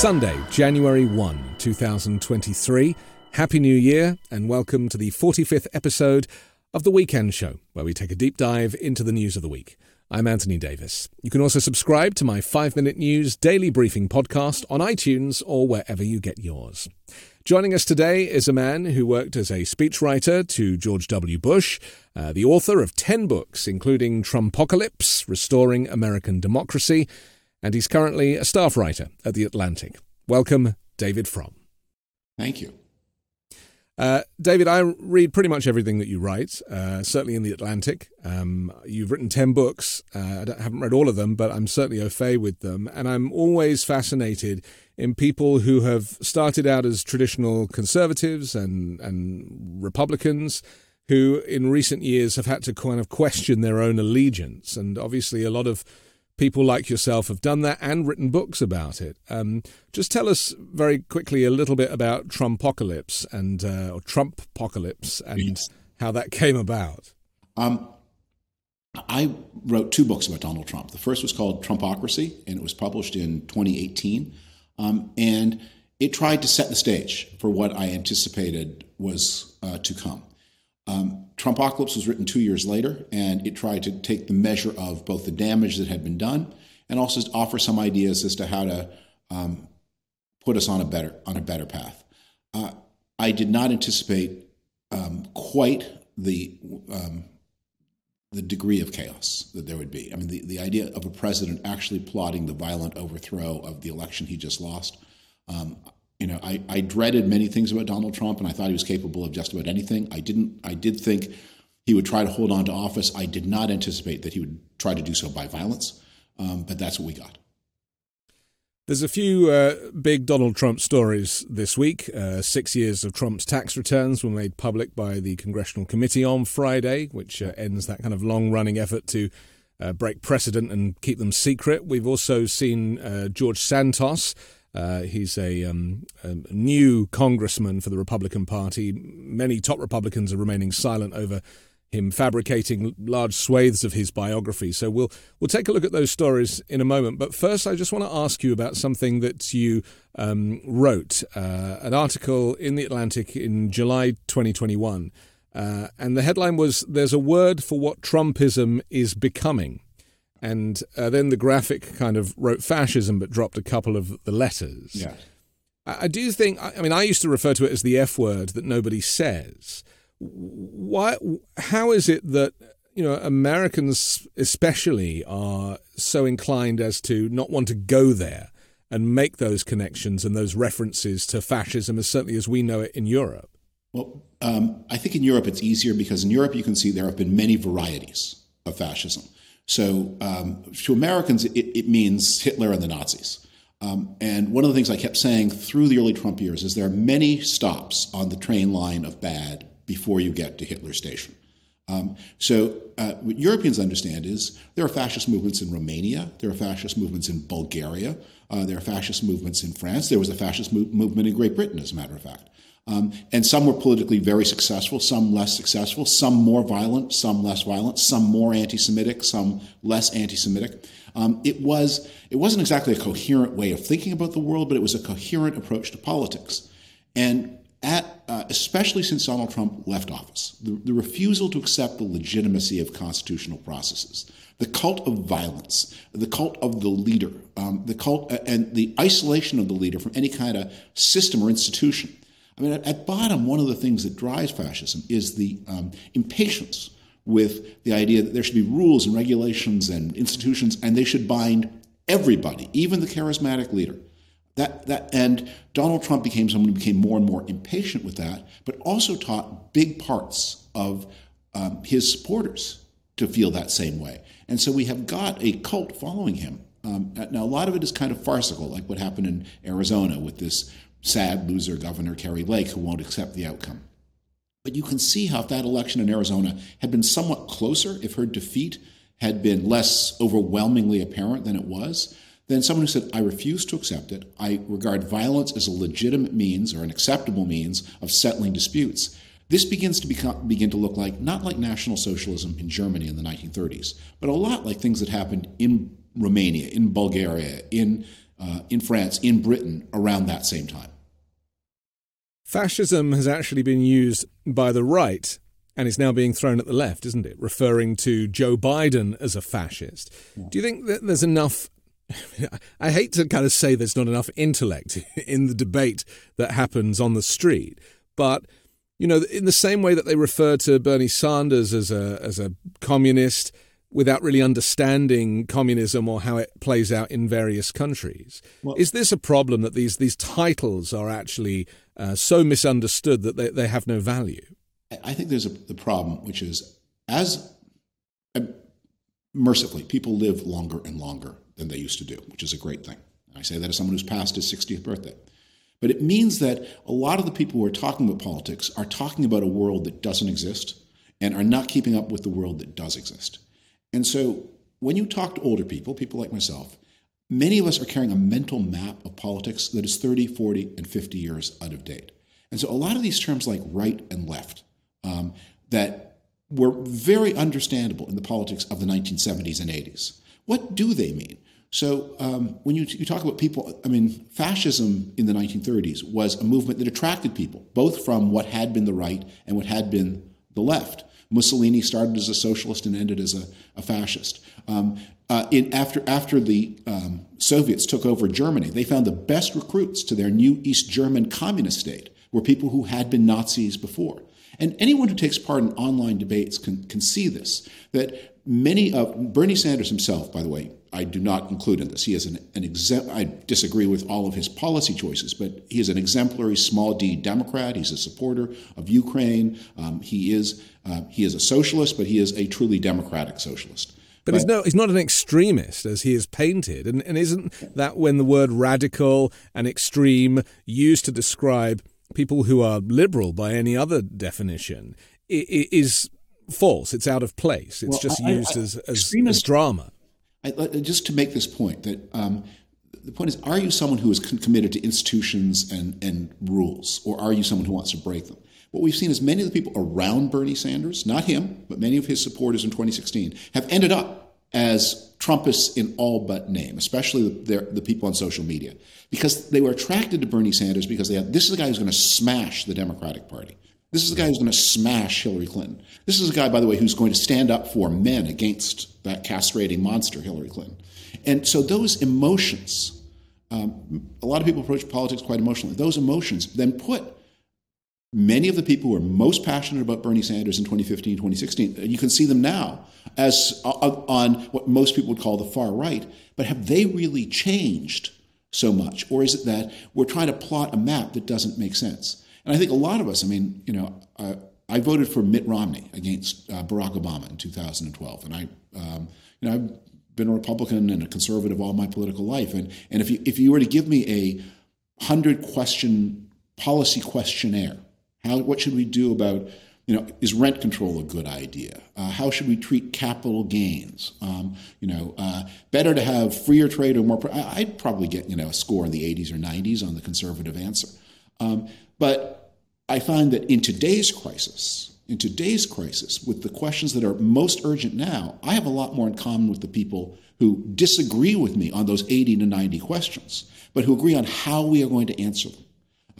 Sunday, January 1, 2023. Happy New Year, and welcome to the 45th episode of The Weekend Show, where we take a deep dive into the news of the week. I'm Anthony Davis. You can also subscribe to my 5 Minute News daily briefing podcast on iTunes or wherever you get yours. Joining us today is a man who worked as a speechwriter to George W. Bush, uh, the author of 10 books, including Trumpocalypse, Restoring American Democracy, and he's currently a staff writer at The Atlantic. Welcome, David Frum. Thank you. Uh, David, I read pretty much everything that you write, uh, certainly in The Atlantic. Um, you've written 10 books. Uh, I haven't read all of them, but I'm certainly au fait with them. And I'm always fascinated in people who have started out as traditional conservatives and, and Republicans who in recent years have had to kind of question their own allegiance. And obviously, a lot of people like yourself have done that and written books about it. Um, just tell us very quickly a little bit about Trumpocalypse and uh, or Trump apocalypse and yes. how that came about. Um, I wrote two books about Donald Trump. The first was called Trumpocracy, and it was published in 2018. Um, and it tried to set the stage for what I anticipated was uh, to come. Um, Trumpocalypse was written two years later, and it tried to take the measure of both the damage that had been done and also offer some ideas as to how to um, put us on a better on a better path. Uh, I did not anticipate um, quite the um, the degree of chaos that there would be. I mean, the, the idea of a president actually plotting the violent overthrow of the election he just lost. Um, you know, I, I dreaded many things about Donald Trump, and I thought he was capable of just about anything. I didn't. I did think he would try to hold on to office. I did not anticipate that he would try to do so by violence, um, but that's what we got. There's a few uh, big Donald Trump stories this week. Uh, six years of Trump's tax returns were made public by the Congressional Committee on Friday, which uh, ends that kind of long running effort to uh, break precedent and keep them secret. We've also seen uh, George Santos uh, he's a, um, a, new congressman for the Republican Party. Many top Republicans are remaining silent over him fabricating large swathes of his biography. So we'll we'll take a look at those stories in a moment. But first, I just want to ask you about something that you um, wrote, uh, an article in the Atlantic in July 2021, uh, and the headline was "There's a word for what Trumpism is becoming." And uh, then the graphic kind of wrote fascism but dropped a couple of the letters. Yeah. I, I do think. I mean, I used to refer to it as the F word that nobody says. Why? How is it that you know Americans, especially, are so inclined as to not want to go there and make those connections and those references to fascism, as certainly as we know it in Europe? Well, um, I think in Europe it's easier because in Europe you can see there have been many varieties of fascism. So um, to Americans, it, it, means Hitler and the Nazis. Um, and one of the things I kept saying through the early Trump years is there are many stops on the train line of bad before you get to Hitler Station. Um, so uh, what Europeans understand is there are fascist movements in Romania, there are fascist movements in Bulgaria, uh, there are fascist movements in France, there was a fascist mo- movement in Great Britain, as a matter of fact. Um, and some were politically very successful, some less successful, some more violent, some less violent, some more anti-Semitic, some less anti-Semitic. Um, it was it wasn't exactly a coherent way of thinking about the world, but it was a coherent approach to politics. And at uh, especially since Donald Trump left office, the, the refusal to accept the legitimacy of constitutional processes, the cult of violence, the cult of the leader, um, the cult uh, and the isolation of the leader from any kind of system or institution I mean, at, bottom, one of the things that drives fascism is the um, impatience with the idea that there should be rules and regulations and institutions, and they should bind everybody, even the charismatic leader. That, that, and Donald Trump became someone who became more and more impatient with that, but also taught big parts of um, his supporters to feel that same way. And so we have got a cult following him. Um, now, a lot of it is kind of farcical, like what happened in Arizona with this sad loser Governor Kari Lake who won't accept the outcome. But you can see how if that election in Arizona had been somewhat closer, if her defeat had been less overwhelmingly apparent than it was, then someone who said, I refuse to accept it, I regard violence as a legitimate means or an acceptable means of settling disputes. This begins to become, begin to look like not like National Socialism in Germany in the 1930s, but a lot like things that happened in Romania, in Bulgaria, in uh, in France, in Britain, around that same time. Fascism has actually been used by the right and is now being thrown at the left, isn't it? Referring to Joe Biden as a fascist. Yeah. Do you think that there's enough? I hate to kind of say there's not enough intellect in the debate that happens on the street, but you know, in the same way that they refer to Bernie Sanders as a as a communist without really understanding communism or how it plays out in various countries. Well, is this a problem that these these titles are actually uh, so misunderstood that they, they have no value? I think there's a the problem, which is as uh, mercifully people live longer and longer than they used to do, which is a great thing. I say that as someone who's passed his 60th birthday. But it means that a lot of the people who are talking about politics are talking about a world that doesn't exist and are not keeping up with the world that does exist. And so when you talk to older people, people like myself, many of us are carrying a mental map of politics that is 30, 40, and 50 years out of date. And so a lot of these terms like right and left um, that were very understandable in the politics of the 1970s and 80s. What do they mean? So um, when you, you talk about people, I mean, fascism in the 1930s was a movement that attracted people, both from what had been the right and what had been the left. Mussolini started as a socialist and ended as a, a fascist. Um, uh, in, after, after the um, Soviets took over Germany, they found the best recruits to their new East German communist state were people who had been Nazis before. And anyone who takes part in online debates can, can see this, that many of Bernie Sanders himself, by the way, I do not include in this. He is an, an exempl- I disagree with all of his policy choices, but he is an exemplary small d Democrat. He's a supporter of Ukraine. Um, he is uh, he is a socialist, but he is a truly democratic socialist. But, but he's no he's not an extremist as he is painted, and, and isn't that when the word radical and extreme used to describe people who are liberal by any other definition is false. It's out of place. It's well, just I, used I, as, as, as, drama. I, just to make this point that um, the point is, are you someone who is committed to institutions and, and rules, or are you someone who wants to break them? What we've seen is many of the people around Bernie Sanders, not him, but many of his supporters in 2016, have ended up as Trumpists in all but name, especially the, the, people on social media, because they were attracted to Bernie Sanders because they had, this is a guy who's going to smash the Democratic Party. This is a guy who's going to smash Hillary Clinton. This is a guy, by the way, who's going to stand up for men against that castrating monster, Hillary Clinton. And so those emotions, um, a lot of people approach politics quite emotionally. Those emotions then put many of the people who are most passionate about Bernie Sanders in 2015, 2016, you can see them now as uh, uh, on what most people would call the far right. But have they really changed so much? Or is it that we're trying to plot a map that doesn't make sense? And I think a lot of us, I mean, you know, uh, I voted for Mitt Romney against uh, Barack Obama in 2012. And I, um, you know, I've been a Republican and a conservative all my political life. And, and if, you, if you were to give me a 100 question policy questionnaire, how, what should we do about, you know, is rent control a good idea? Uh, how should we treat capital gains? Um, you know, uh, better to have freer trade or more. I'd probably get, you know, a score in the 80s or 90s on the conservative answer. Um, but I find that in today's crisis, in today's crisis, with the questions that are most urgent now, I have a lot more in common with the people who disagree with me on those 80 to 90 questions, but who agree on how we are going to answer them.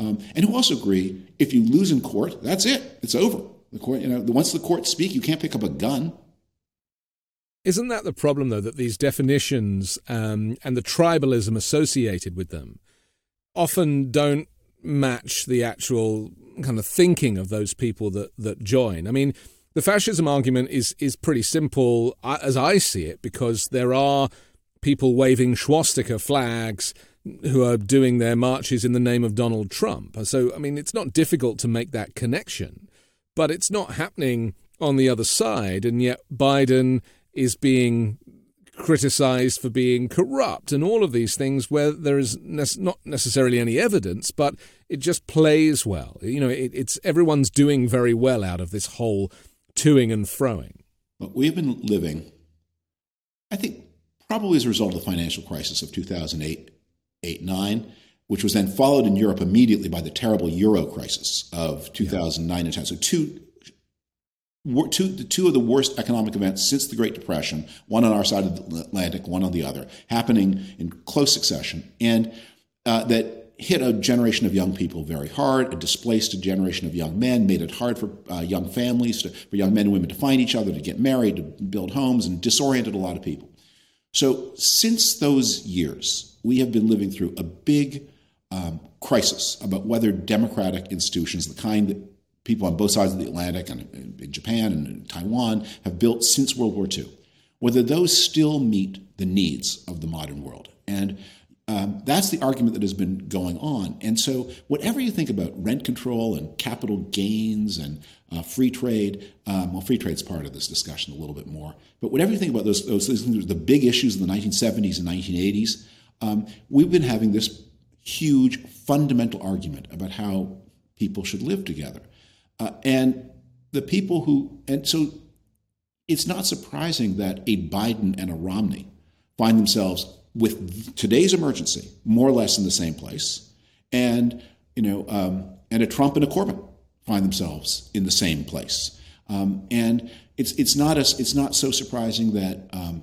Um, and who also agree if you lose in court, that's it, it's over. The court, you know, once the courts speak, you can't pick up a gun. Isn't that the problem, though, that these definitions um, and the tribalism associated with them often don't match the actual kind of thinking of those people that, that join? I mean, the fascism argument is is pretty simple as I see it because there are people waving swastika flags who are doing their marches in the name of Donald Trump. So, I mean, it's not difficult to make that connection, but it's not happening on the other side. And yet, Biden is being criticized for being corrupt and all of these things where there is ne- not necessarily any evidence, but it just plays well. You know, it, it's everyone's doing very well out of this whole toing and froing. But we've been living, I think, probably as a result of the financial crisis of 2008 8 9, which was then followed in Europe immediately by the terrible euro crisis of 2009 and 10. So, two two, two of the worst economic events since the Great Depression, one on our side of the Atlantic, one on the other, happening in close succession, and uh, that hit a generation of young people very hard. It displaced a generation of young men, made it hard for uh, young families, to, for young men and women to find each other, to get married, to build homes, and disoriented a lot of people. So, since those years, we have been living through a big um, crisis about whether democratic institutions, the kind that people on both sides of the Atlantic and in Japan and in Taiwan have built since World War II, whether those still meet the needs of the modern world. And um, that's the argument that has been going on. And so, whatever you think about rent control and capital gains and uh, free trade, um, well, free trade is part of this discussion a little bit more. But whatever you think about those, those things, the big issues in the 1970s and 1980s, um, we've been having this huge fundamental argument about how people should live together. Uh, and the people who, and so it's not surprising that a Biden and a Romney find themselves with today's emergency more or less in the same place, and you know, um, and a Trump and a Corbyn find themselves in the same place. Um, and it's it's not as it's not so surprising that um,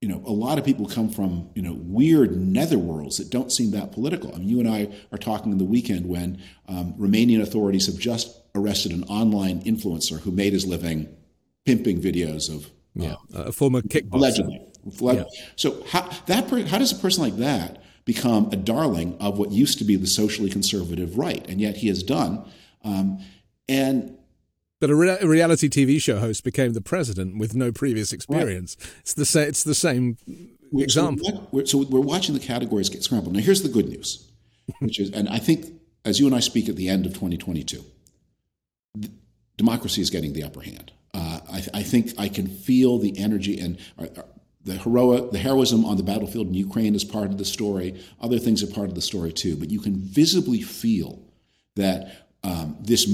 you know a lot of people come from you know weird netherworlds that don't seem that political. I mean, you and I are talking in the weekend when um, Romanian authorities have just arrested an online influencer who made his living pimping videos of yeah, uh, a former kickboxer. Allegedly. Yeah. So how that how does a person like that become a darling of what used to be the socially conservative right, and yet he has done. Um, and but a, re- a, reality TV show host became the president with no previous experience. Right. It's the same. It's the same we're, example. So we're, so we're watching the categories get scrambled. Now, here's the good news, which is, and I think as you and I speak at the end of 2022, democracy is getting the upper hand. Uh, I, I, think I can feel the energy and uh, uh, the heroic, the heroism on the battlefield in Ukraine is part of the story. Other things are part of the story too. But you can visibly feel that um, this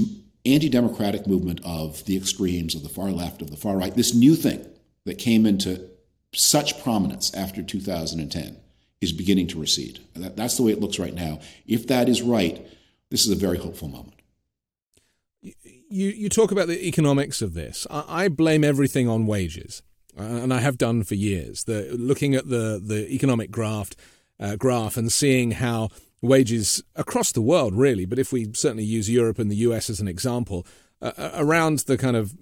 anti-democratic movement of the extremes, of the far left, of the far right, this new thing that came into such prominence after 2010 is beginning to recede. That, that's the way it looks right now. If that is right, this is a very hopeful moment you, you talk about the economics of this. I, blame everything on wages, uh, and I have done for years. The, looking at the, the economic graph, uh, graph and seeing how wages across the world, really, but if we certainly use Europe and the US as an example, uh, uh around the kind of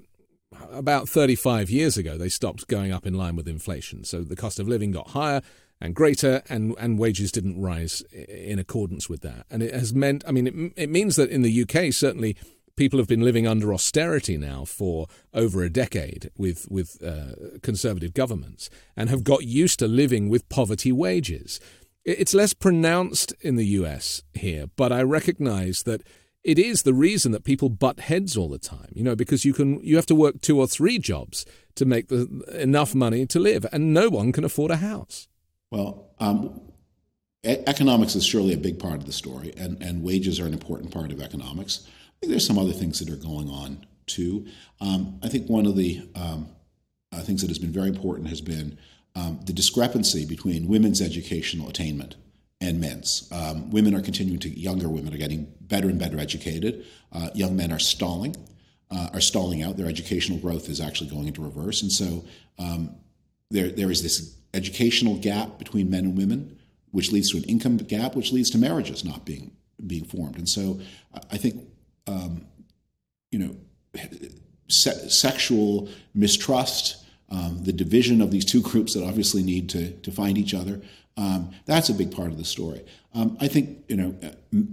about 35 years ago, they stopped going up in line with inflation. So the cost of living got higher and greater, and, and wages didn't rise in accordance with that. And it has meant, I mean, it, it means that in the UK, certainly people have been living under austerity now for over a decade with with uh, conservative governments and have got used to living with poverty wages. It's less pronounced in the US here, but I recognize that it is the reason that people butt heads all the time. You know, because you can you have to work two or three jobs to make the, enough money to live, and no one can afford a house. Well, um, economics is surely a big part of the story, and, and wages are an important part of economics I think there's some other things that are going on too. Um, I think one of the um, uh, things that has been very important has been um, the discrepancy between women's educational attainment and men's. Um, women are continuing to, younger women are getting better and better educated. Uh, young men are stalling, uh, are stalling out. Their educational growth is actually going into reverse. And so um, there, there is this educational gap between men and women, which leads to an income gap, which leads to marriages not being being formed. And so I think um, you know, se- sexual mistrust, um, the division of these two groups that obviously need to, to find each other. Um, that's a big part of the story. Um, I think you know,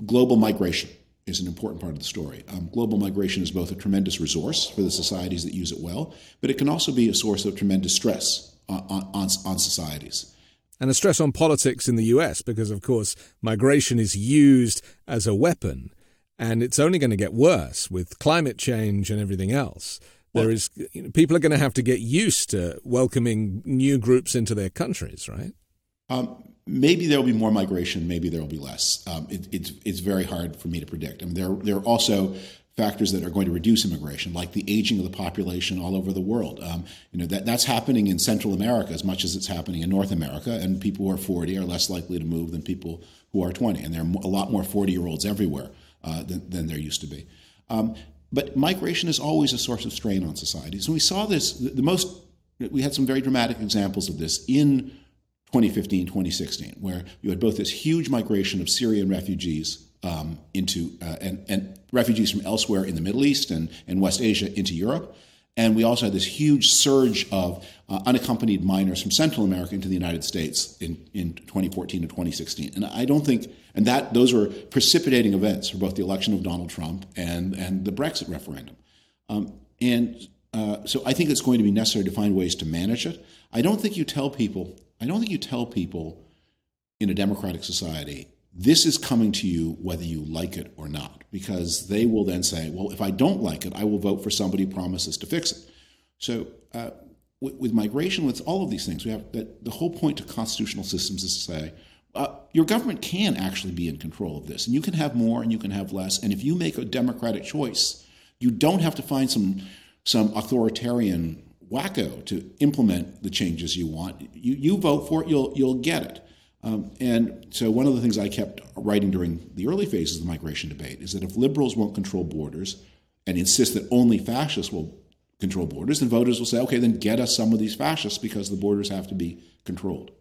global migration is an important part of the story. Um, global migration is both a tremendous resource for the societies that use it well, but it can also be a source of tremendous stress on, on, on societies and a stress on politics in the US because, of course, migration is used as a weapon and it's only going to get worse with climate change and everything else. There is you know, people are going to have to get used to welcoming new groups into their countries, right? Um, maybe there will be more migration. Maybe there will be less. Um, it, it's it's very hard for me to predict. I mean, there there are also factors that are going to reduce immigration, like the aging of the population all over the world. Um, you know that that's happening in Central America as much as it's happening in North America, and people who are 40 are less likely to move than people who are 20, and there are a lot more 40 year olds everywhere uh, than, than, there used to be. Um, but migration is always a source of strain on societies. And we saw this, the, most, we had some very dramatic examples of this in 2015, 2016, where you had both this huge migration of Syrian refugees um, into uh, and, and refugees from elsewhere in the Middle East and, and West Asia into Europe. And we also had this huge surge of uh, unaccompanied minors from Central America into the United States in, in 2014 to 2016. And I don't think, and that those were precipitating events for both the election of Donald Trump and, and the Brexit referendum. Um, and uh, so I think it's going to be necessary to find ways to manage it. I don't think you tell people, I don't think you tell people in a democratic society, this is coming to you whether you like it or not, because they will then say, well, if I don't like it, I will vote for somebody who promises to fix it. So uh, with, with, migration, with all of these things, we have that the whole point to constitutional systems is to say, uh, your government can actually be in control of this, and you can have more and you can have less. And if you make a democratic choice, you don't have to find some some authoritarian wacko to implement the changes you want. You, you vote for it, you'll you'll get it. Um, and so, one of the things I kept writing during the early phases of the migration debate is that if liberals won't control borders and insist that only fascists will control borders, then voters will say, okay, then get us some of these fascists because the borders have to be controlled.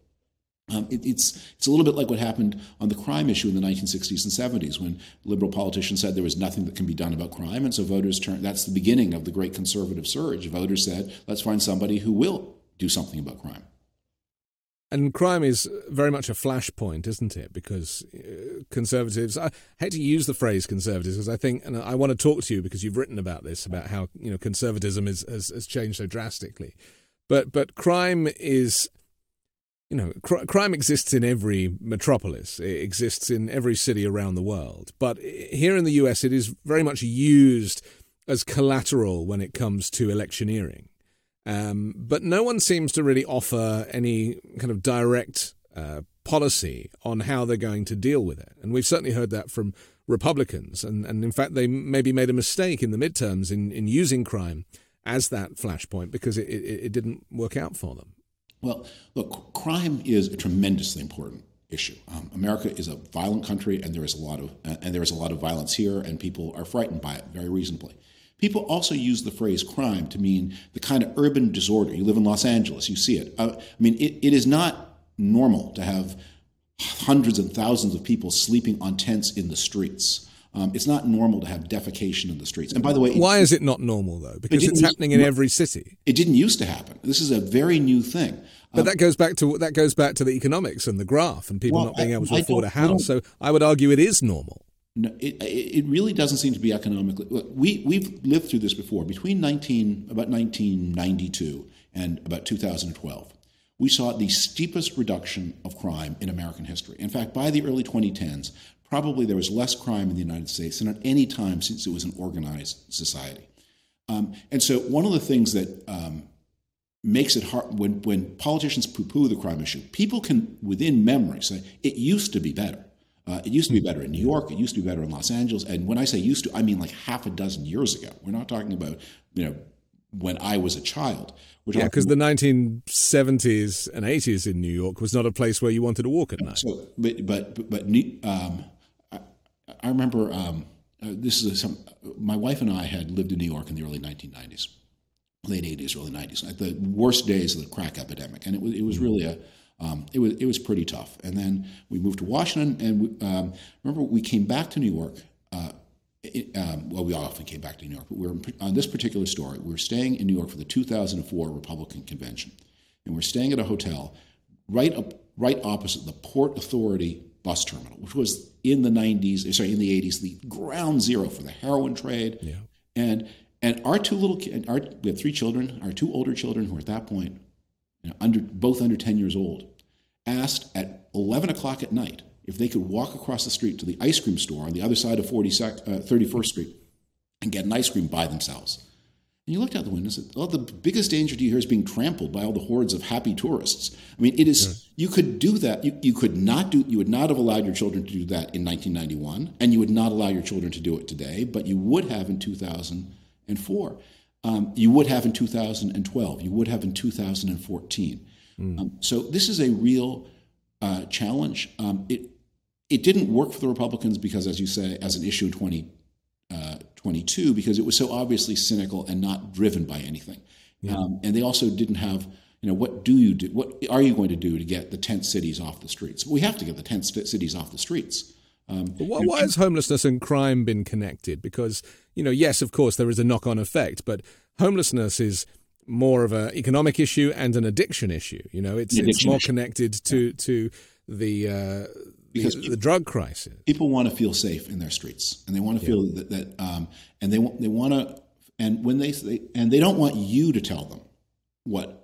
Um, it, it's it's a little bit like what happened on the crime issue in the 1960s and 70s when liberal politicians said there was nothing that can be done about crime, and so voters turned. That's the beginning of the great conservative surge. Voters said, let's find somebody who will do something about crime. And crime is very much a flashpoint, isn't it? Because uh, conservatives, I hate to use the phrase conservatives because I think, and I want to talk to you because you've written about this, about how you know conservatism is, has, has changed so drastically. But but crime is, you know, cr- crime exists in every metropolis. It exists in every city around the world. But here in the U.S., it is very much used as collateral when it comes to electioneering. Um, but no one seems to really offer any kind of direct uh, policy on how they're going to deal with it. And we've certainly heard that from Republicans. And, and in fact, they maybe made a mistake in the midterms in, in using crime as that flashpoint because it, it, it didn't work out for them. Well, look, crime is a tremendously important issue. Um, America is a violent country, and there is a lot of uh, and there is a lot of violence here, and people are frightened by it very reasonably. People also use the phrase crime to mean the kind of urban disorder. You live in Los Angeles, you see it. Uh, I mean, it, it is not normal to have hundreds and thousands of people sleeping on tents in the streets. Um, it's not normal to have defecation in the streets. And by the way, why is it not normal though? Because it it's happening in every city. It didn't used to happen. This is a very new thing. But um, that goes back to that goes back to the economics and the graph and people well, not being able to I, afford a house. So I would argue it is normal. No, it, it really doesn't seem to be economically. We, we've lived through this before. Between 19, about 1992 and about 2012, we saw the steepest reduction of crime in American history. In fact, by the early 2010s, probably there was less crime in the United States than at any time since it was an organized society. Um, and so, one of the things that um, makes it hard when, when politicians poo poo the crime issue, people can, within memory, say, it used to be better. Uh, it used to be better in New York. It used to be better in Los Angeles. And when I say used to, I mean like half a dozen years ago. We're not talking about you know when I was a child. We're yeah, because the 1970s and 80s in New York was not a place where you wanted to walk at night. So, but but but, um, I, I, remember um, uh, this is a, some. My wife and I had lived in New York in the early 1990s, late 80s, early 90s, like the worst days of the crack epidemic, and it was it was really a um, it was it was pretty tough. And then we moved to Washington, and we, um, remember we came back to New York. Uh, it, um, well, we often came back to New York, but we were on this particular story. We were staying in New York for the 2004 Republican convention, and we're staying at a hotel right up, right opposite the Port Authority bus terminal, which was in the 90s, sorry, in the 80s, the ground zero for the heroin trade. Yeah. And and our two little kids, our, we had three children, our two older children who were at that point you know, under, both under 10 years old, asked at 11 o'clock at night if they could walk across the street to the ice cream store on the other side of 42nd, uh, 31st Street and get an ice cream by themselves. And you looked out the window and said, Oh, the biggest danger to you here is being trampled by all the hordes of happy tourists. I mean, it is, yes. you could do that. You, you could not do, you would not have allowed your children to do that in 1991, and you would not allow your children to do it today, but you would have in 2004 um, you would have in 2012, you would have in 2014. Mm. Um, so this is a real uh, challenge. Um, it it didn't work for the Republicans because, as you say, as an issue in 20, uh, 22 because it was so obviously cynical and not driven by anything. Yeah. Um, and they also didn't have, you know, what do you do? What are you going to do to get the tent cities off the streets? We have to get the tent cities off the streets. Um, why, why has homelessness and crime been connected? Because, you know, yes, of course, there is a knock on effect, but homelessness is more of an economic issue and an addiction issue. You know, it's, it's more issue. connected to, yeah. to the, uh, because the, the, drug crisis. People want to feel safe in their streets, and they want to feel that, that um, and they they want to, and when they, they and they don't want you to tell them what.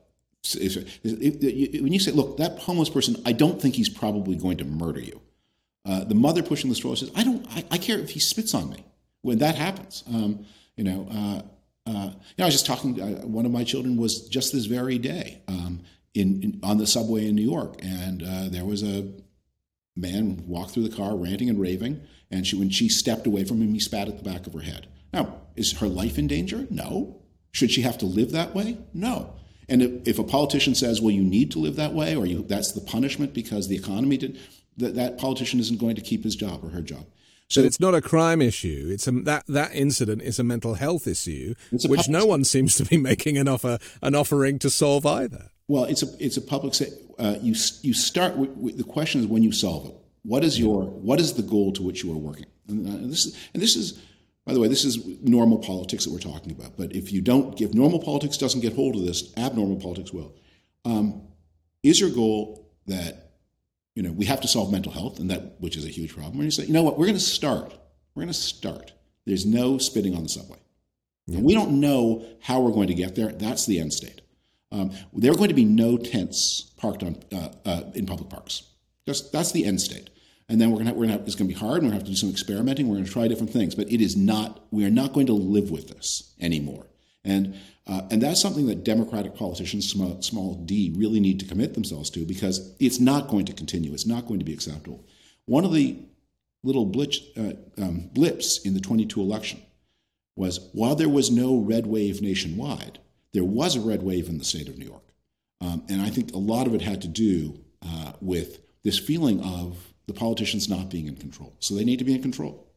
Is, when you say, "Look, that homeless person, I don't think he's probably going to murder you," uh, the mother pushing the stroller says, "I don't. I, I, care if he spits on me." When that happens, um, you know. Uh, uh, you know, I was just talking. Uh, one of my children was just this very day um, in, in, on the subway in New York, and uh, there was a man walked through the car ranting and raving, and she, when she stepped away from him, he spat at the back of her head. Now, is her life in danger? No. Should she have to live that way? No. And if, if a politician says, "Well, you need to live that way," or you, that's the punishment because the economy did, that that politician isn't going to keep his job or her job. So it's not a crime issue. It's a, that that incident is a mental health issue, which no one seems to be making an offer an offering to solve either. Well, it's a it's a public. Uh, you you start with, with, the question is when you solve it. What is your what is the goal to which you are working? And, uh, and this is and this is by the way, this is normal politics that we're talking about. But if you don't, if normal politics doesn't get hold of this, abnormal politics will. Um, is your goal that you know, we have to solve mental health, and that which is a huge problem. And you say, you know what, we're going to start. We're going to start. There's no spitting on the subway. Yeah. we don't know how we're going to get there. That's the end state. Um, there are going to be no tents parked on uh, uh, in public parks. Just that's the end state. And then we're gonna, we're gonna it's going to be hard. And we're to have to do some experimenting. We're going to try different things. But it is not. We are not going to live with this anymore. And uh, and that's something that Democratic politicians, small, small, d, really need to commit themselves to because it's not going to continue. It's not going to be acceptable. One of the little uh, um, blips in the 22 election was while there was no red wave nationwide, there was a red wave in the state of New York. Um, and I think a lot of it had to do uh, with this feeling of the politicians not being in control. So they need to be in control.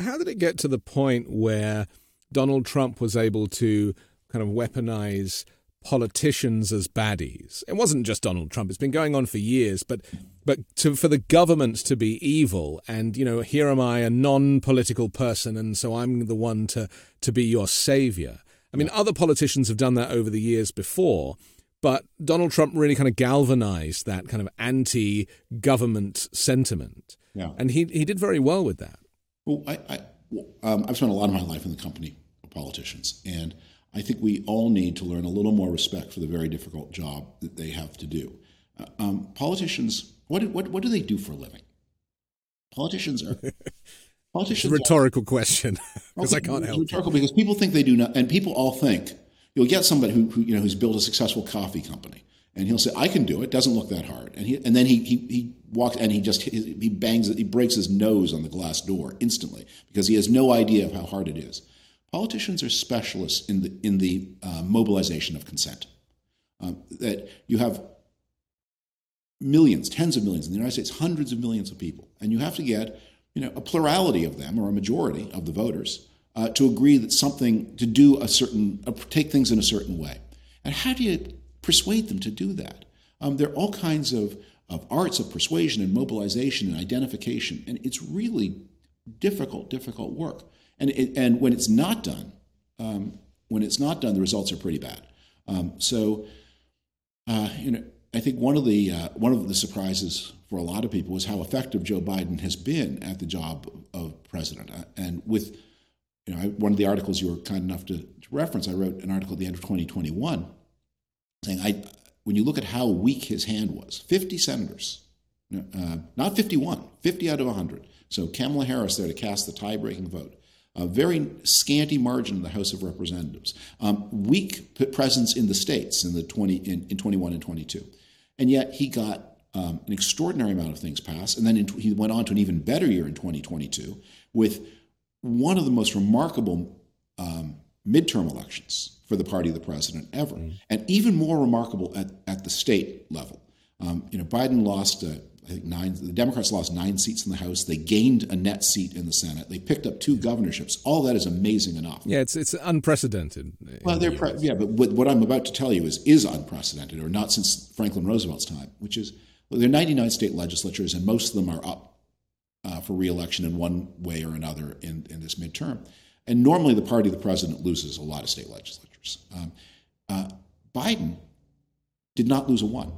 How did it get to the point where Donald Trump was able to kind of weaponize politicians as baddies. It wasn't just Donald Trump; it's been going on for years. But but to, for the government to be evil, and you know, here am I, a non-political person, and so I'm the one to to be your savior. I mean, other politicians have done that over the years before, but Donald Trump really kind of galvanized that kind of anti-government sentiment, yeah. and he he did very well with that. Well, I, I um, I've spent a lot of my life in the company of politicians, and I think we all need to learn a little more respect for the very difficult job that they have to do. Uh, um, politicians, what, what, what do they do for a living? Politicians are. Politicians it's a rhetorical are, question because I can't help. Rhetorical because people think they do not, and people all think you'll get somebody who, who you know who's built a successful coffee company, and he'll say, "I can do it. Doesn't look that hard." And he and then he he, he walks and he just he bangs he breaks his nose on the glass door instantly because he has no idea of how hard it is. Politicians are specialists in the in the uh, mobilization of consent. Um, that you have millions, tens of millions in the United States, hundreds of millions of people, and you have to get you know a plurality of them or a majority of the voters uh, to agree that something to do a certain uh, take things in a certain way. And how do you persuade them to do that. Um, there are all kinds of, of arts of persuasion and mobilization and identification, and it's really difficult, difficult work. And, it, and when it's not done, um, when it's not done, the results are pretty bad. Um, so, uh, you know, I think one of the uh, one of the surprises for a lot of people was how effective Joe Biden has been at the job of president. Uh, and with, you know, I, one of the articles you were kind enough to, to reference, I wrote an article at the end of 2021 saying, I, when you look at how weak his hand was, 50 senators, uh, not 51, 50 out of 100. So Kamala Harris there to cast the tie-breaking vote. A very scanty margin in the House of Representatives. Um, weak presence in the states in the 20 in, in 21 and 22, and yet he got um, an extraordinary amount of things passed. And then in, he went on to an even better year in 2022 with one of the most remarkable um, midterm elections for the party of the president ever. Mm. And even more remarkable at, at the state level. Um, you know, Biden lost, uh, I think, nine, the Democrats lost nine seats in the House. They gained a net seat in the Senate. They picked up two governorships. All that is amazing enough. Yeah, it's, it's unprecedented. Well, they're, pre- yeah, but what, what I'm about to tell you is, is unprecedented, or not since Franklin Roosevelt's time, which is well, there are 99 state legislatures, and most of them are up uh, for reelection in one way or another in, in this midterm. And normally the party of the president loses a lot of state legislatures. Um, uh, Biden did not lose a one.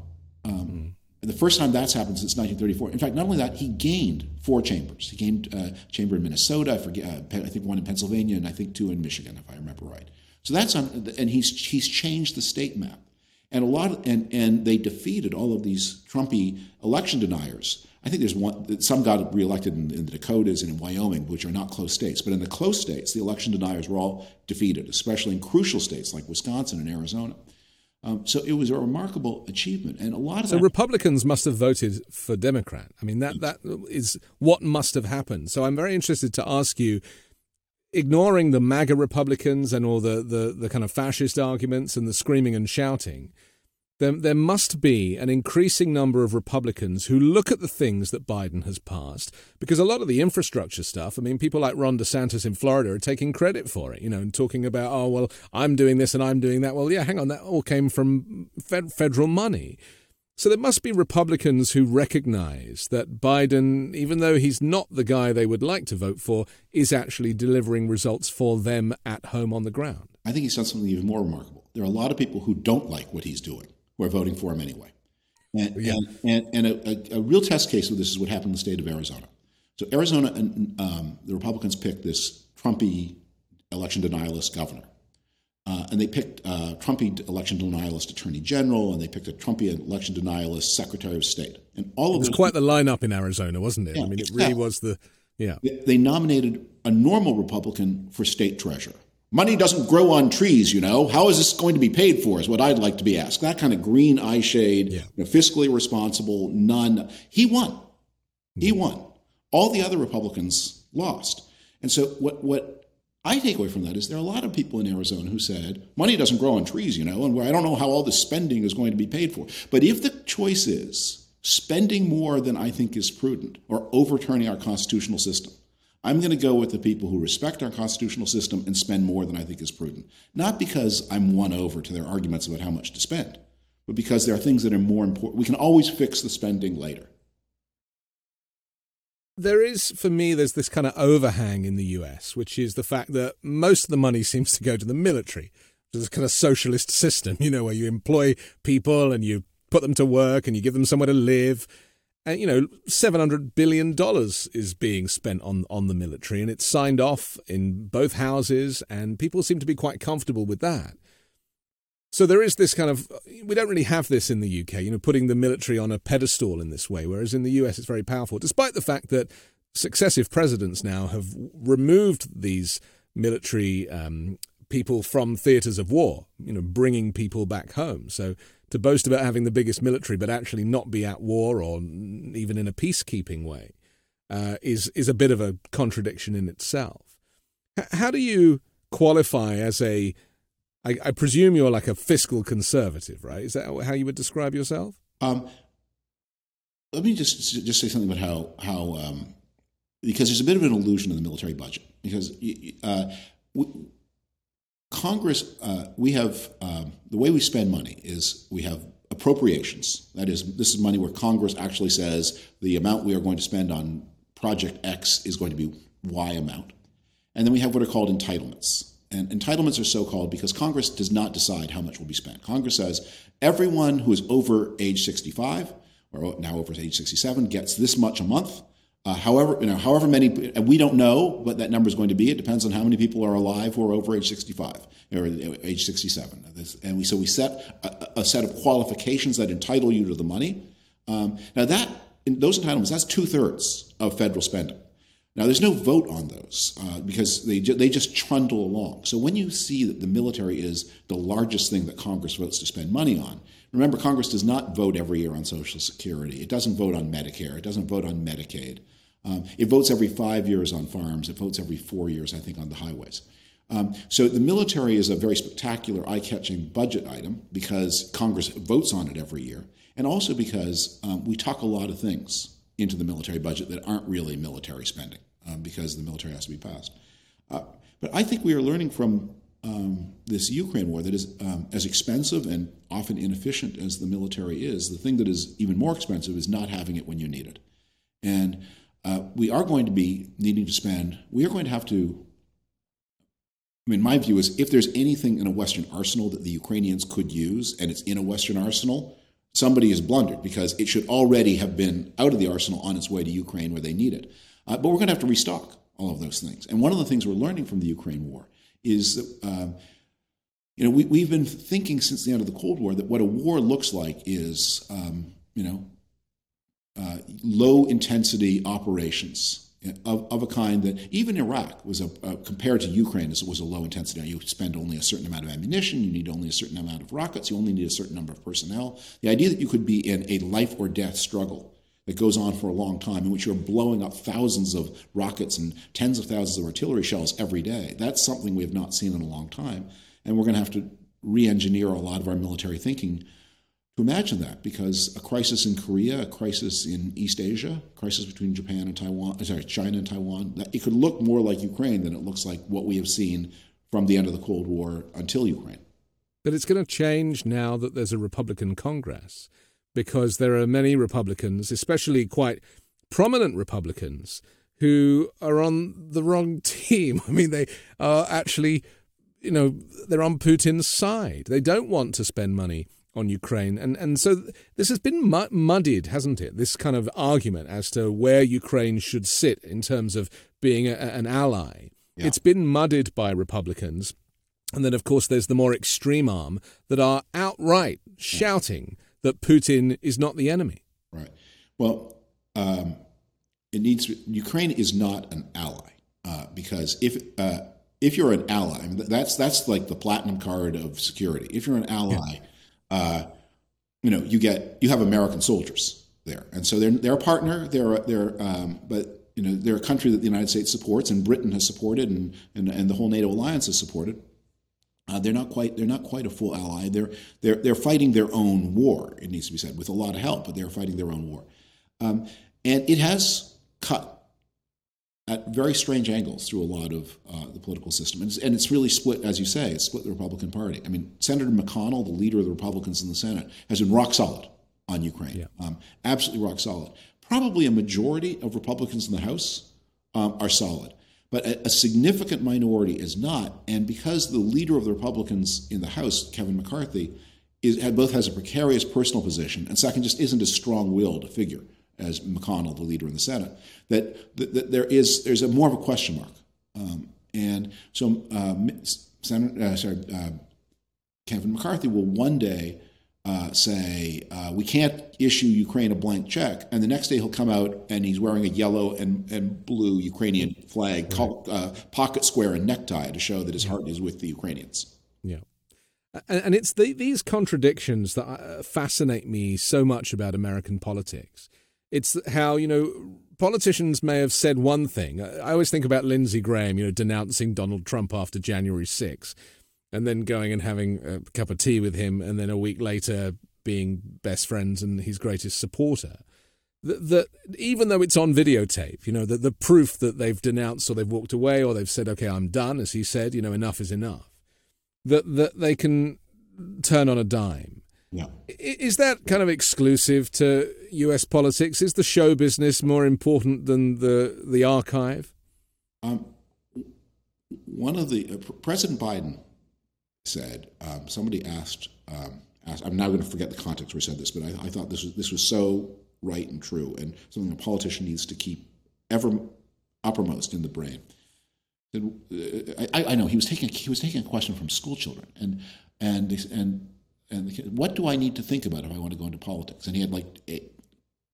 Um, mm. The first time that's happened since 1934. In fact, not only that, he gained four chambers. He gained uh, a chamber in Minnesota, I forget, uh, I think one in Pennsylvania, and I think two in Michigan, if I remember right. So that's on, and he's he's changed the state map, and a lot, of, and and they defeated all of these Trumpy election deniers I think there's one, some got reelected in, in the Dakotas and in Wyoming, which are not close states. But in the close states, the election deniers were all defeated, especially in crucial states like Wisconsin and Arizona. Um, so it was a remarkable achievement, and a lot of so that- Republicans must have voted for Democrat. I mean that that is what must have happened. So I'm very interested to ask you, ignoring the MAGA Republicans and all the the, the kind of fascist arguments and the screaming and shouting, there, there must be an increasing number of Republicans who look at the things that Biden has passed, because a lot of the infrastructure stuff, I mean, people like Ron DeSantis in Florida are taking credit for it, you know, and talking about, oh, well, I'm doing this and I'm doing that. Well, yeah, hang on, that all came from fed- federal money. So there must be Republicans who recognize that Biden, even though he's not the guy they would like to vote for, is actually delivering results for them at home on the ground. I think he's done something even more remarkable. There are a lot of people who don't like what he's doing who are voting for him anyway. And, yeah. and, and, and a, a, a, real test case of this is what happened in the state of Arizona. So Arizona, um, the Republicans picked this Trumpy election denialist governor. Uh, and they picked uh, Trumpy election denialist attorney general, and they picked a Trumpy election denialist secretary of state. And all of it was quite the lineup in Arizona, wasn't it? Yeah, I mean, it really was the yeah. They, they nominated a normal Republican for state treasurer. Money doesn't grow on trees, you know. How is this going to be paid for? Is what I'd like to be asked. That kind of green eye shade, yeah. you know, fiscally responsible, none. He won. He mm-hmm. won. All the other Republicans lost. And so what what I take away from that is there are a lot of people in Arizona who said money doesn't grow on trees, you know, and I don't know how all this spending is going to be paid for. But if the choice is spending more than I think is prudent or overturning our constitutional system, I'm going to go with the people who respect our constitutional system and spend more than I think is prudent. Not because I'm won over to their arguments about how much to spend, but because there are things that are more important. We can always fix the spending later. There is, for me, there's this kind of overhang in the US, which is the fact that most of the money seems to go to the military. There's a kind of socialist system, you know, where you employ people and you put them to work and you give them somewhere to live and you know, seven hundred billion dollars is being spent on on the military, and it's signed off in both houses, and people seem to be quite comfortable with that. So there is this kind of we don't really have this in the UK, you know, putting the military on a pedestal in this way, whereas in the US it's very powerful, despite the fact that successive presidents now have removed these military um, people from theatres of war, you know, bringing people back home. So to boast about having the biggest military but actually not be at war or even in a peacekeeping way uh, is is a bit of a contradiction in itself. H- how do you qualify as a? I, I presume you're like a fiscal conservative, right? Is that how you would describe yourself? Um, let me just just say something about how how um, because there's a bit of an illusion in the military budget because uh, Congress, uh, we have um, the way we spend money is we have appropriations. That is, this is money where Congress actually says the amount we are going to spend on Project X is going to be Y amount. And then we have what are called entitlements. And entitlements are so called because Congress does not decide how much will be spent. Congress says everyone who is over age 65 or now over age 67 gets this much a month. Uh, however, you know, however many, we don't know what that number is going to be. It depends on how many people are alive who are over age 65 or age 67. And we, so we set a, a set of qualifications that entitle you to the money. Um, now that, those entitlements, that's two thirds of federal spending. Now, there's no vote on those uh, because they, ju- they just trundle along. So when you see that the military is the largest thing that Congress votes to spend money on, remember, Congress does not vote every year on Social Security. It doesn't vote on Medicare. It doesn't vote on Medicaid. Um, it votes every five years on farms. It votes every four years, I think, on the highways. Um, so the military is a very spectacular, eye-catching budget item because Congress votes on it every year, and also because um, we talk a lot of things into the military budget that aren't really military spending um, because the military has to be passed. Uh, but I think we are learning from um, this Ukraine war that is um, as expensive and often inefficient as the military is. The thing that is even more expensive is not having it when you need it. And uh, we are going to be needing to spend, we are going to have to. I mean, my view is if there's anything in a Western arsenal that the Ukrainians could use and it's in a Western arsenal, somebody has blundered because it should already have been out of the arsenal on its way to Ukraine where they need it. Uh, but we're going to have to restock all of those things. And one of the things we're learning from the Ukraine war is that, um, you know, we, we've been thinking since the end of the Cold War that what a war looks like is, um, you know, uh, low intensity operations of, of a kind that even Iraq was a, uh, compared to Ukraine was a low intensity. You spend only a certain amount of ammunition, you need only a certain amount of rockets, you only need a certain number of personnel. The idea that you could be in a life or death struggle that goes on for a long time, in which you're blowing up thousands of rockets and tens of thousands of artillery shells every day. That's something we have not seen in a long time. And we're going to have to re engineer a lot of our military thinking imagine that because a crisis in Korea, a crisis in East Asia, crisis between Japan and Taiwan, uh, sorry, China and Taiwan, that it could look more like Ukraine than it looks like what we have seen from the end of the Cold War until Ukraine. But it's going to change now that there's a Republican Congress because there are many Republicans, especially quite prominent Republicans, who are on the wrong team. I mean, they are actually, you know, they're on Putin's side. They don't want to spend money on Ukraine. And, and so this has been muddied, hasn't it? This kind of argument as to where Ukraine should sit in terms of being a, an ally. Yeah. It's been muddied by Republicans. And then, of course, there's the more extreme arm that are outright shouting that Putin is not the enemy. Right. Well, um, it needs Ukraine is not an ally uh, because if uh, if you're an ally, I mean, that's that's like the platinum card of security. If you're an ally, yeah. Uh, you know you get you have American soldiers there, and so they're they're a partner. They're they're um, but you know they're a country that the United States supports and Britain has supported and and, and the whole NATO alliance has supported. Uh, they're not quite they're not quite a full ally. They're they're they're fighting their own war. It needs to be said with a lot of help, but they're fighting their own war, um, and it has cut at very strange angles through a lot of uh, the political system, and it's, and it's, really split, as you say, it's split the Republican Party. I mean, Senator McConnell, the leader of the Republicans in the Senate, has been rock solid on Ukraine, yeah. um, absolutely rock solid. Probably a majority of Republicans in the House um, are solid. But a, a, significant minority is not. And because the leader of the Republicans in the House, Kevin McCarthy, is, both has a precarious personal position and second, just isn't a strong willed figure as McConnell, the leader in the Senate, that, that, that there is there's a more of a question mark. Um, and so um, Senator, uh, sorry, uh, Kevin McCarthy will one day uh, say uh, we can't issue Ukraine a blank check, and the next day he'll come out and he's wearing a yellow and, and blue Ukrainian flag, right. called, uh, pocket square and necktie to show that his heart is with the Ukrainians. Yeah. And it's the, these contradictions that uh, fascinate me so much about American politics. It's how, you know, politicians may have said one thing. I always think about Lindsey Graham, you know, denouncing Donald Trump after January 6th and then going and having a cup of tea with him, and then a week later being best friends and his greatest supporter. That, that even though it's on videotape, you know, that the proof that they've denounced or they've walked away or they've said, "Okay, I'm done," as he said, you know, enough is enough. That that they can turn on a dime. Yeah. Is that kind of exclusive to U.S. politics? Is the show business more important than the the archive? Um, one of the uh, President Biden said. Um, somebody asked, um, asked, I'm now going to forget the context where he said this, but I, I, thought this was this was so right and true, and something a politician needs to keep ever uppermost in the brain. I, I, know he was taking he was taking a question from school children, and and and and what do I need to think about if I want to go into politics? And he had like a,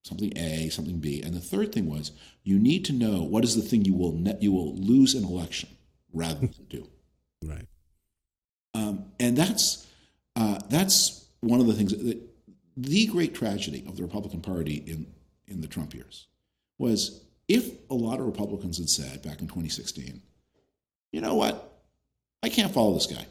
something A, something B, and the third thing was you need to know what is the thing you will ne- you will lose an election rather than do. Right. Um, and that's uh, that's one of the things that the great tragedy of the Republican Party in in the Trump years was if a lot of Republicans had said back in 2016, you know what, I can't follow this guy.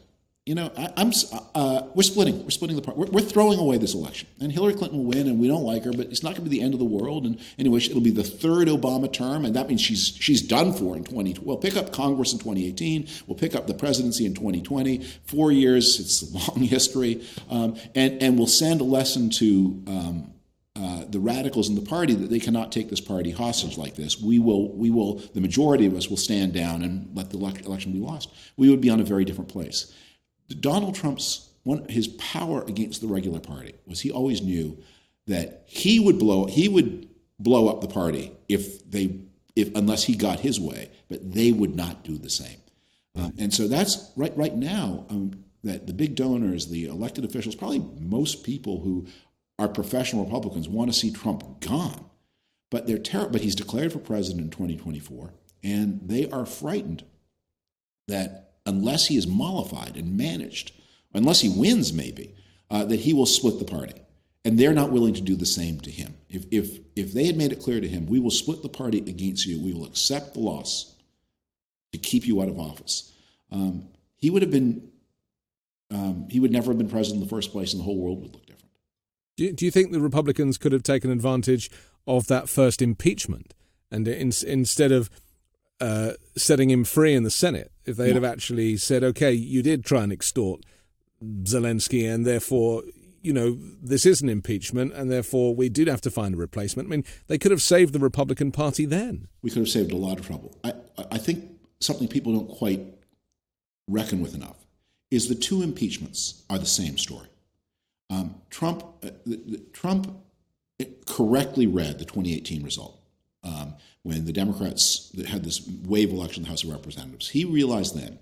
You know, I, am uh, we're splitting. We're splitting the part. We're, we're, throwing away this election, and Hillary Clinton will win, and we don't like her, but it's not going to be the end of the world. And anyway, it'll be the third Obama term, and that means she's she's done for in 20. We'll pick up Congress in 2018. We'll pick up the presidency in 2020. Four years. It's a long history, um, and and we'll send a lesson to. Um, uh, the radicals in the party that they cannot take this party hostage like this. We will, we will, the majority of us will stand down and let the election be lost. We would be on a very different place. Donald Trump's one, his power against the regular party was he always knew that he would blow he would blow up the party if they if unless he got his way, but they would not do the same. Um, and so that's right right now um, that the big donors, the elected officials, probably most people who are professional Republicans want to see Trump gone. But they're ter- but he's declared for president in 2024, and they are frightened that unless he is mollified and managed, unless he wins, maybe, uh, that he will split the party. And they're not willing to do the same to him. If, if, if they had made it clear to him, we will split the party against you, we will accept the loss to keep you out of office, um, he would have been, um, he would never have been president in the first place, and the whole world would look different. Do you, do you think the Republicans could have taken advantage of that first impeachment? And in, instead of uh, setting him free in the Senate if they'd yeah. have actually said, okay, you did try and extort Zelensky, and therefore, you know, this is an impeachment, and therefore we did have to find a replacement. I mean, they could have saved the Republican Party then. We could have saved a lot of trouble. I, I think something people don't quite reckon with enough is the two impeachments are the same story. Um, Trump, uh, the, the, Trump correctly read the 2018 result um, when the Democrats had this wave election in the House of Representatives. He realized then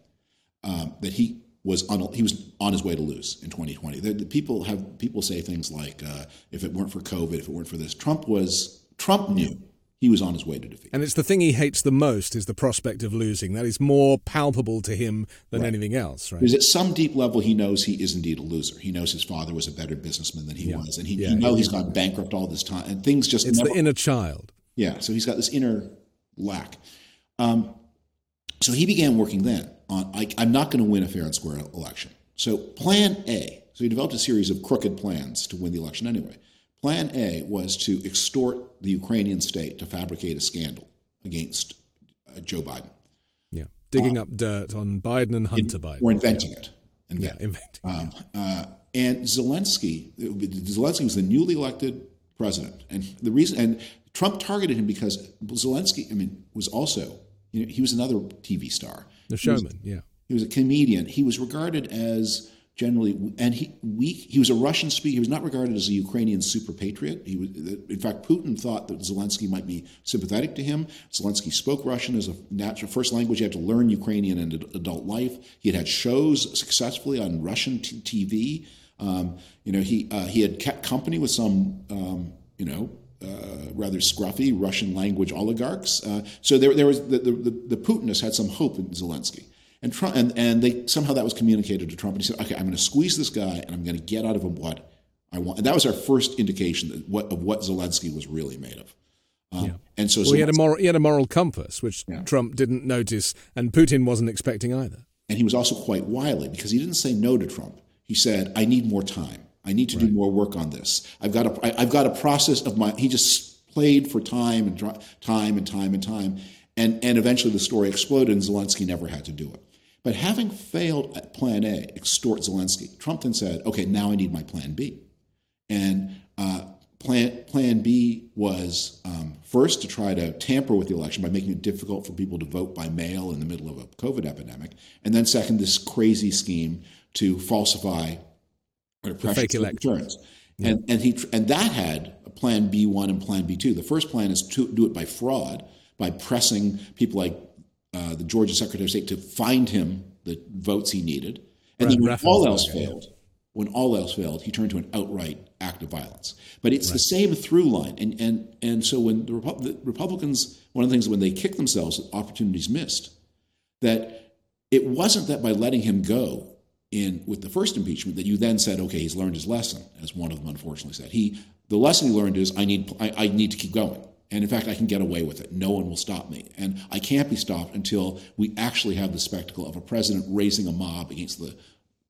um, that he was on he was on his way to lose in 2020. The, the people have people say things like, uh, "If it weren't for COVID, if it weren't for this," Trump was Trump knew he was on his way to defeat. And it's the thing he hates the most is the prospect of losing. That is more palpable to him than right. anything else, right? Because at some deep level, he knows he is indeed a loser. He knows his father was a better businessman than he yeah. was, and he, yeah, he knows he's gone bankrupt all this time, and things just it's never, the inner child. Yeah, so he's got this inner lack. Um, so he began working then on I, am not going to win a fair and square election. So plan A. So he developed a series of crooked plans to win the election anyway. Plan A was to extort the Ukrainian state to fabricate a scandal against uh, Joe Biden. Yeah, digging uh, up dirt on Biden and Hunter in, Biden. Or inventing yeah. it. And yeah, inventing. Um, uh, and Zelensky, Zelensky was the newly elected president, and the reason and Trump targeted him because Zelensky, I mean, was also, you know, he was another TV star. The showman, he was, yeah. He was a comedian. He was regarded as generally, and he weak. He was a Russian speaker. He was not regarded as a Ukrainian super patriot. He was, in fact, Putin thought that Zelensky might be sympathetic to him. Zelensky spoke Russian as a natural first language. He had to learn Ukrainian in adult life. He had had shows successfully on Russian t- TV. Um, you know, he uh, he had kept company with some, um, you know, uh, rather scruffy Russian language oligarchs. Uh, so there, there was the, the, the, Putinists had some hope in Zelensky. And, Trump, and, and they somehow that was communicated to Trump, and he said, "Okay, I'm going to squeeze this guy, and I'm going to get out of him what I want." And that was our first indication that what, of what Zelensky was really made of. Um, yeah. And so, well, he had a moral he had a moral compass, which yeah. Trump didn't notice, and Putin wasn't expecting either. And he was also quite wily because he didn't say no to Trump. He said, "I need more time." I need to right. do more work on this. I've got a, I, I've got a process of my. He just played for time and time and time and time, and and eventually the story exploded, and Zelensky never had to do it. But having failed at Plan A, extort Zelensky, Trump then said, "Okay, now I need my Plan B," and uh, Plan Plan B was um, first to try to tamper with the election by making it difficult for people to vote by mail in the middle of a COVID epidemic, and then second, this crazy scheme to falsify or pressure fake. Yeah. And and he and that had a plan B one and plan B two. The first plan is to do it by fraud, by pressing people like uh, the Georgia Secretary of State to find him the votes he needed. And right, then when all else failed, yeah. when all else failed, he turned to an outright act of violence. But it's right. the same through line. And and and so when the, Repu- the Republicans, one of the things when they kick themselves at opportunities missed, that it wasn't that by letting him go in with the first impeachment that you then said, okay, he's learned his lesson, as one of them unfortunately said. He the lesson he learned is I need I, I need to keep going. And in fact, I can get away with it. No one will stop me. And I can't be stopped until we actually have the spectacle of a president raising a mob against the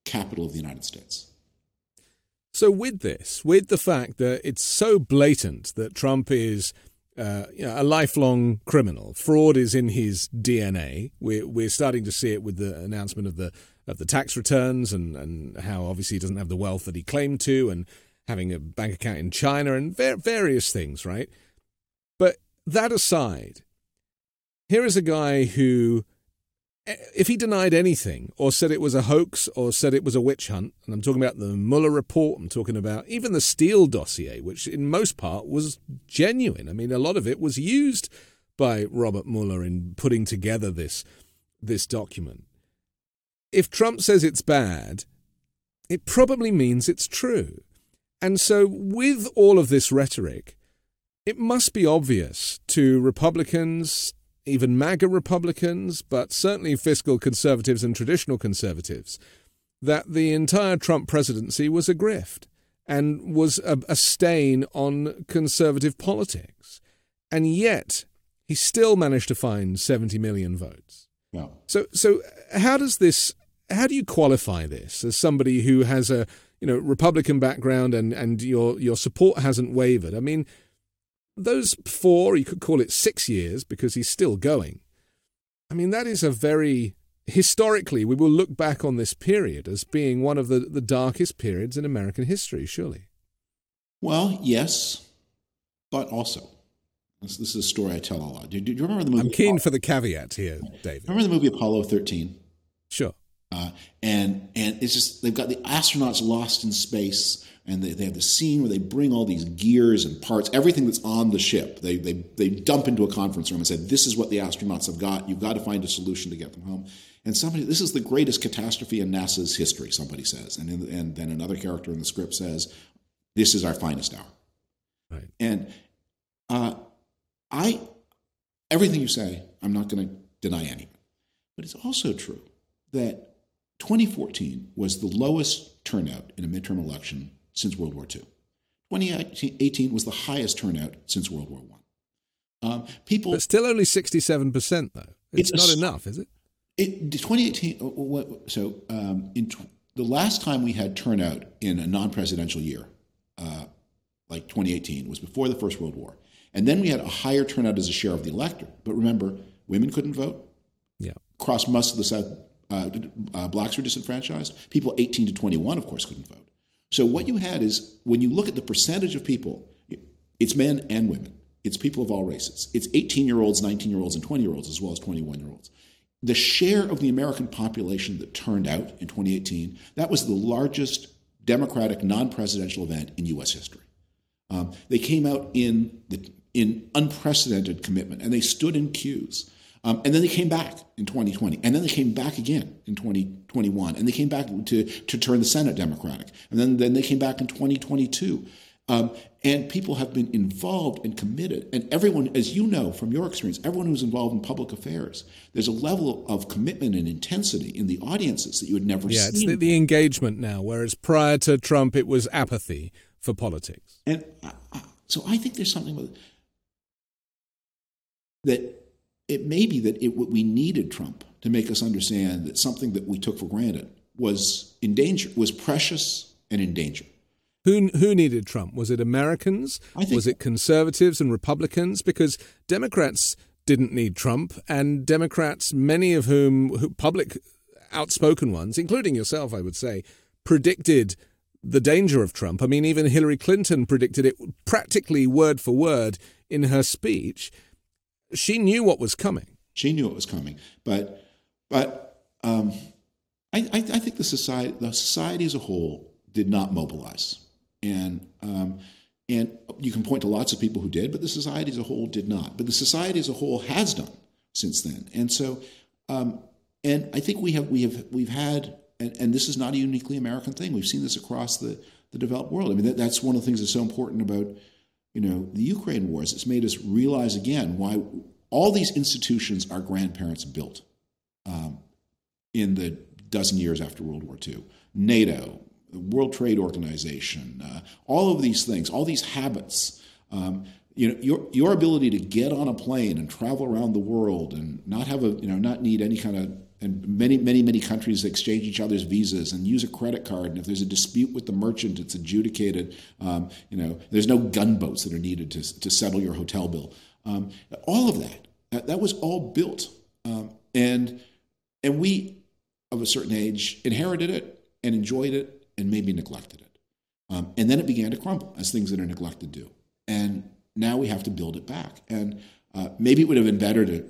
Capitol of the United States. So, with this, with the fact that it's so blatant that Trump is uh, you know, a lifelong criminal, fraud is in his DNA. We're, we're starting to see it with the announcement of the of the tax returns and, and how obviously he doesn't have the wealth that he claimed to, and having a bank account in China and ver- various things, right? But that aside, here is a guy who eh, if he denied anything or said it was a hoax or said it was a witch hunt, and I'm talking about the Mueller report, I'm talking about even the Steele dossier, which in most part was genuine. I mean, a lot of it was used by Robert Mueller in putting together this this document. If Trump says it's bad, it probably means it's true. And so, with all of this rhetoric, it must be obvious to Republicans, even MAGA Republicans, but certainly fiscal conservatives and traditional conservatives, that the entire Trump presidency was a grift and was a, a stain on conservative politics. And yet, he still managed to find 70 million votes. So, so how does this? How do you qualify this as somebody who has a you know Republican background and and your your support hasn't wavered? I mean, those four, you could call it six years because he's still going. I mean, that is a very, historically, we will look back on this period as being one of the, the darkest periods in American history, surely. Well, yes, but also. This, this is a story I tell a lot. Do, do you remember the movie? I'm keen Apollo? for the caveat here, David. Remember the movie Apollo 13? Sure. Uh, and and it's just they've got the astronauts lost in space and they, they have the scene where they bring all these gears and parts, everything that's on the ship. They, they, they dump into a conference room and say This is what the astronauts have got. You've got to find a solution to get them home. And somebody, this is the greatest catastrophe in NASA's history, somebody says. And, in, and then another character in the script says, This is our finest hour. Right. And uh, I, everything you say, I'm not going to deny any. But it's also true that 2014 was the lowest turnout in a midterm election since World War II. 2018 was the highest turnout since World War I. Um, people, but still only 67%, though. It's, it's not a, enough, is it? it 2018, uh, so um, in the last time we had turnout in a non presidential year, uh, like 2018, was before the First World War. And then we had a higher turnout as a share of the electorate. But remember, women couldn't vote. Yeah. Across most of the South, uh, uh, blacks were disenfranchised. People 18 to 21, of course, couldn't vote. So what you had is when you look at the percentage of people, it's men and women. It's people of all races. It's 18 year olds, 19 year olds, and 20 year olds, as well as 21 year olds. The share of the American population that turned out in 2018, that was the largest Democratic non presidential event in U.S. history. Um, they came out in, the, in unprecedented commitment and they stood in queues. Um, and then they came back in 2020. And then they came back again in 2021. And they came back to, to turn the Senate Democratic. And then, then they came back in 2022. Um, and people have been involved and committed. And everyone, as you know from your experience, everyone who's involved in public affairs, there's a level of commitment and intensity in the audiences that you had never yeah, seen. Yeah, it's the, the, engagement now, whereas prior to Trump, it was apathy for politics. And I, I, so I think there's something with that it may be that it, we needed Trump to make us understand that something that we took for granted was in danger, was precious and in danger. Who, who needed Trump? Was it Americans? was it conservatives and Republicans? Because Democrats didn't need Trump, and Democrats, many of whom, who, public, outspoken ones, including yourself, I would say, predicted the danger of Trump. I mean, even Hillary Clinton predicted it practically word for word in her speech she knew what was coming. She knew what was coming, but but um, I, I, I, think the society the society as a whole did not mobilize, and um, and you can point to lots of people who did, but the society as a whole did not. But the society as a whole has done since then, and so um, and I think we have we have we've had and, and this is not a uniquely American thing. We've seen this across the the developed world. I mean, that, that's one of the things that's so important about you know, the Ukraine wars, it's made us realize again why all these institutions our grandparents built um, in the dozen years after World War II NATO, the World Trade Organization, uh, all of these things, all these habits. Um, you know your your ability to get on a plane and travel around the world and not have a you know not need any kind of and many many many countries exchange each other's visas and use a credit card. And if there's a dispute with the merchant it's adjudicated. Um, you know there's no gunboats that are needed to, to settle your hotel bill. Um, all of that, that, that was all built um, and and we of a certain age inherited it and enjoyed it and maybe neglected it. Um, and then it began to crumble as things that are neglected do. And now we have to build it back. And uh, maybe it would have been better to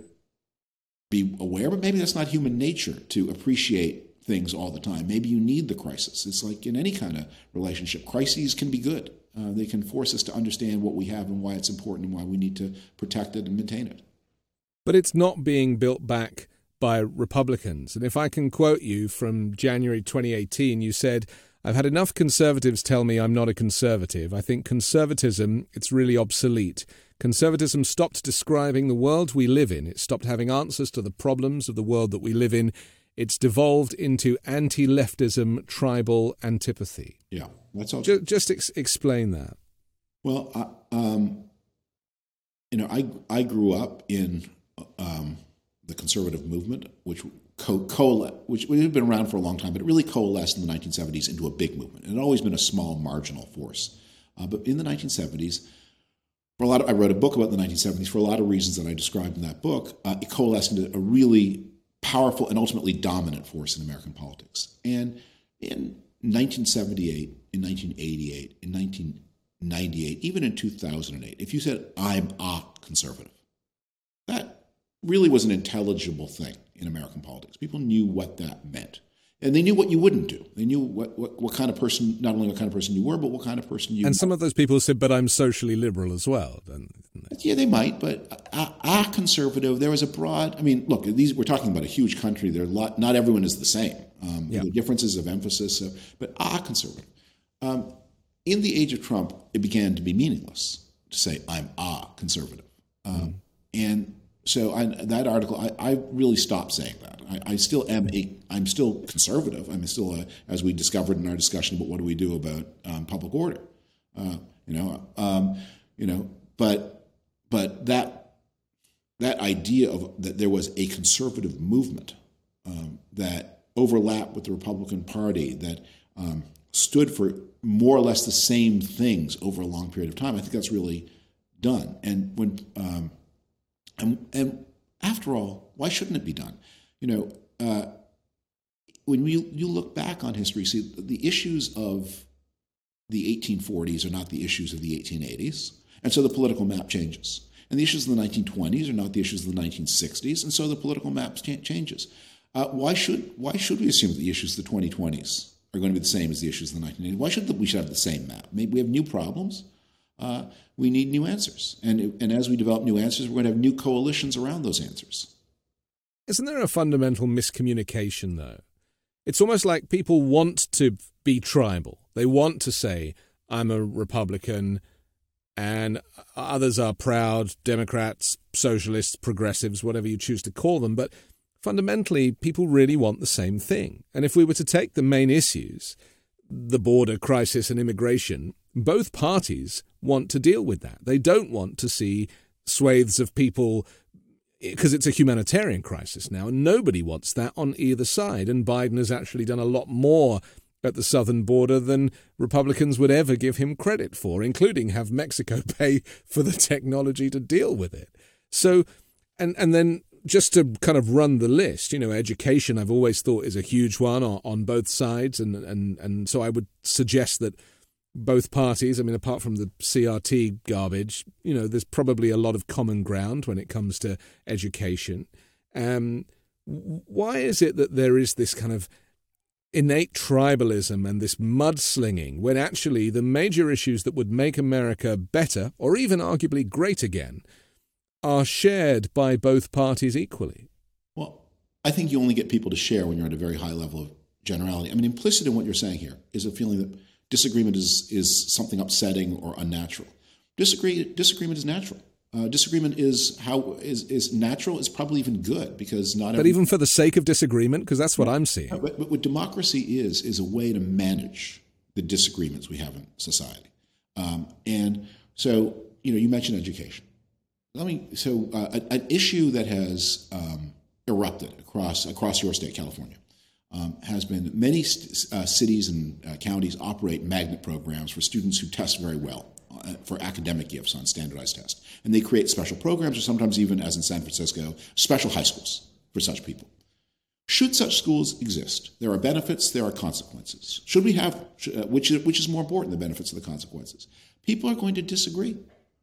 be aware, but maybe that's not human nature to appreciate things all the time. Maybe you need the crisis. It's like in any kind of relationship, crises can be good. Uh, they can force us to understand what we have and why it's important and why we need to protect it and maintain it. But it's not being built back by Republicans. And if I can quote you from January 2018, you said, I've had enough conservatives tell me I'm not a conservative. I think conservatism, it's really obsolete. Conservatism stopped describing the world we live in. It stopped having answers to the problems of the world that we live in. It's devolved into anti leftism, tribal antipathy. Yeah, that's all. Just, just ex- explain that. Well, I, um, you know, I, I grew up in um, the conservative movement, which co- coalesce, which had been around for a long time, but it really coalesced in the 1970s into a big movement. It had always been a small, marginal force. Uh, but in the 1970s, for a lot of, I wrote a book about the 1970s for a lot of reasons that I described in that book. Uh, it coalesced into a really powerful and ultimately dominant force in American politics. And in 1978, in 1988, in 1998, even in 2008, if you said, I'm a conservative, that really was an intelligible thing in American politics. People knew what that meant. And they knew what you wouldn't do. They knew what, what, what kind of person, not only what kind of person you were, but what kind of person you And some of those people said, but I'm socially liberal as well. They? Yeah, they might, but a, conservative, there was a broad, I mean, look, these we're talking about a huge country. There lot, not everyone is the same. Um, yeah. differences of emphasis, uh, but a conservative. Um, in the age of Trump, it began to be meaningless to say, I'm a conservative. Um, mm. And so I, that article, I, I, really stopped saying that. I, I, still am a, I'm still conservative. I'm still, a, as we discovered in our discussion about what do we do about um, public order, uh, you know, um, you know, but but that that idea of that there was a conservative movement um, that overlapped with the Republican Party that um, stood for more or less the same things over a long period of time. I think that's really done. And when um, and, and after all, why shouldn't it be done? You know, uh, when you, you look back on history, see, the issues of the 1840s are not the issues of the 1880s. And so the political map changes. And the issues of the 1920s are not the issues of the 1960s. And so the political map changes. Uh, why, should, why should we assume that the issues of the 2020s are going to be the same as the issues of the 1980s? Why should the, we should have the same map? Maybe we have new problems uh, we need new answers. And, and as we develop new answers, we're going to have new coalitions around those answers. Isn't there a fundamental miscommunication, though? It's almost like people want to be tribal. They want to say, I'm a Republican, and others are proud Democrats, socialists, progressives, whatever you choose to call them. But fundamentally, people really want the same thing. And if we were to take the main issues, the border crisis and immigration, both parties want to deal with that. They don't want to see swathes of people eh, because it's a humanitarian crisis now, and nobody wants that on either side. And Biden has actually done a lot more at the southern border than Republicans would ever give him credit for, including have Mexico pay for the technology to deal with it. So, and and then just to kind of run the list, you know, education I've always thought is a huge one on, on both sides, and and and so I would suggest that both parties, I mean, apart from the CRT garbage, you know, there's probably a lot of common ground when it comes to education. Um, why is it that there is this kind of innate tribalism and this mudslinging when actually the major issues that would make America better or even arguably great again are shared by both parties equally? Well, I think you only get people to share when you're at a very high level of generality. I mean, implicit in what you're saying here is a feeling that disagreement is, is something upsetting or unnatural. Disagree, disagreement is natural. Uh, disagreement is how is, is natural is probably even good because not. But every, even for the sake of disagreement, because that's what I'm seeing. But, but, what democracy is is a way to manage the disagreements we have in society, um, and so you know, you mentioned education. Let me. So, uh, an issue that has um, erupted across across your state, California, um, has been many st- uh, cities and uh, counties operate magnet programs for students who test very well uh, for academic gifts on standardized tests, and they create special programs, or sometimes even, as in San Francisco, special high schools for such people. Should such schools exist, there are benefits, there are consequences. Should we have, uh, which, which is more important, the benefits or the consequences? People are going to disagree.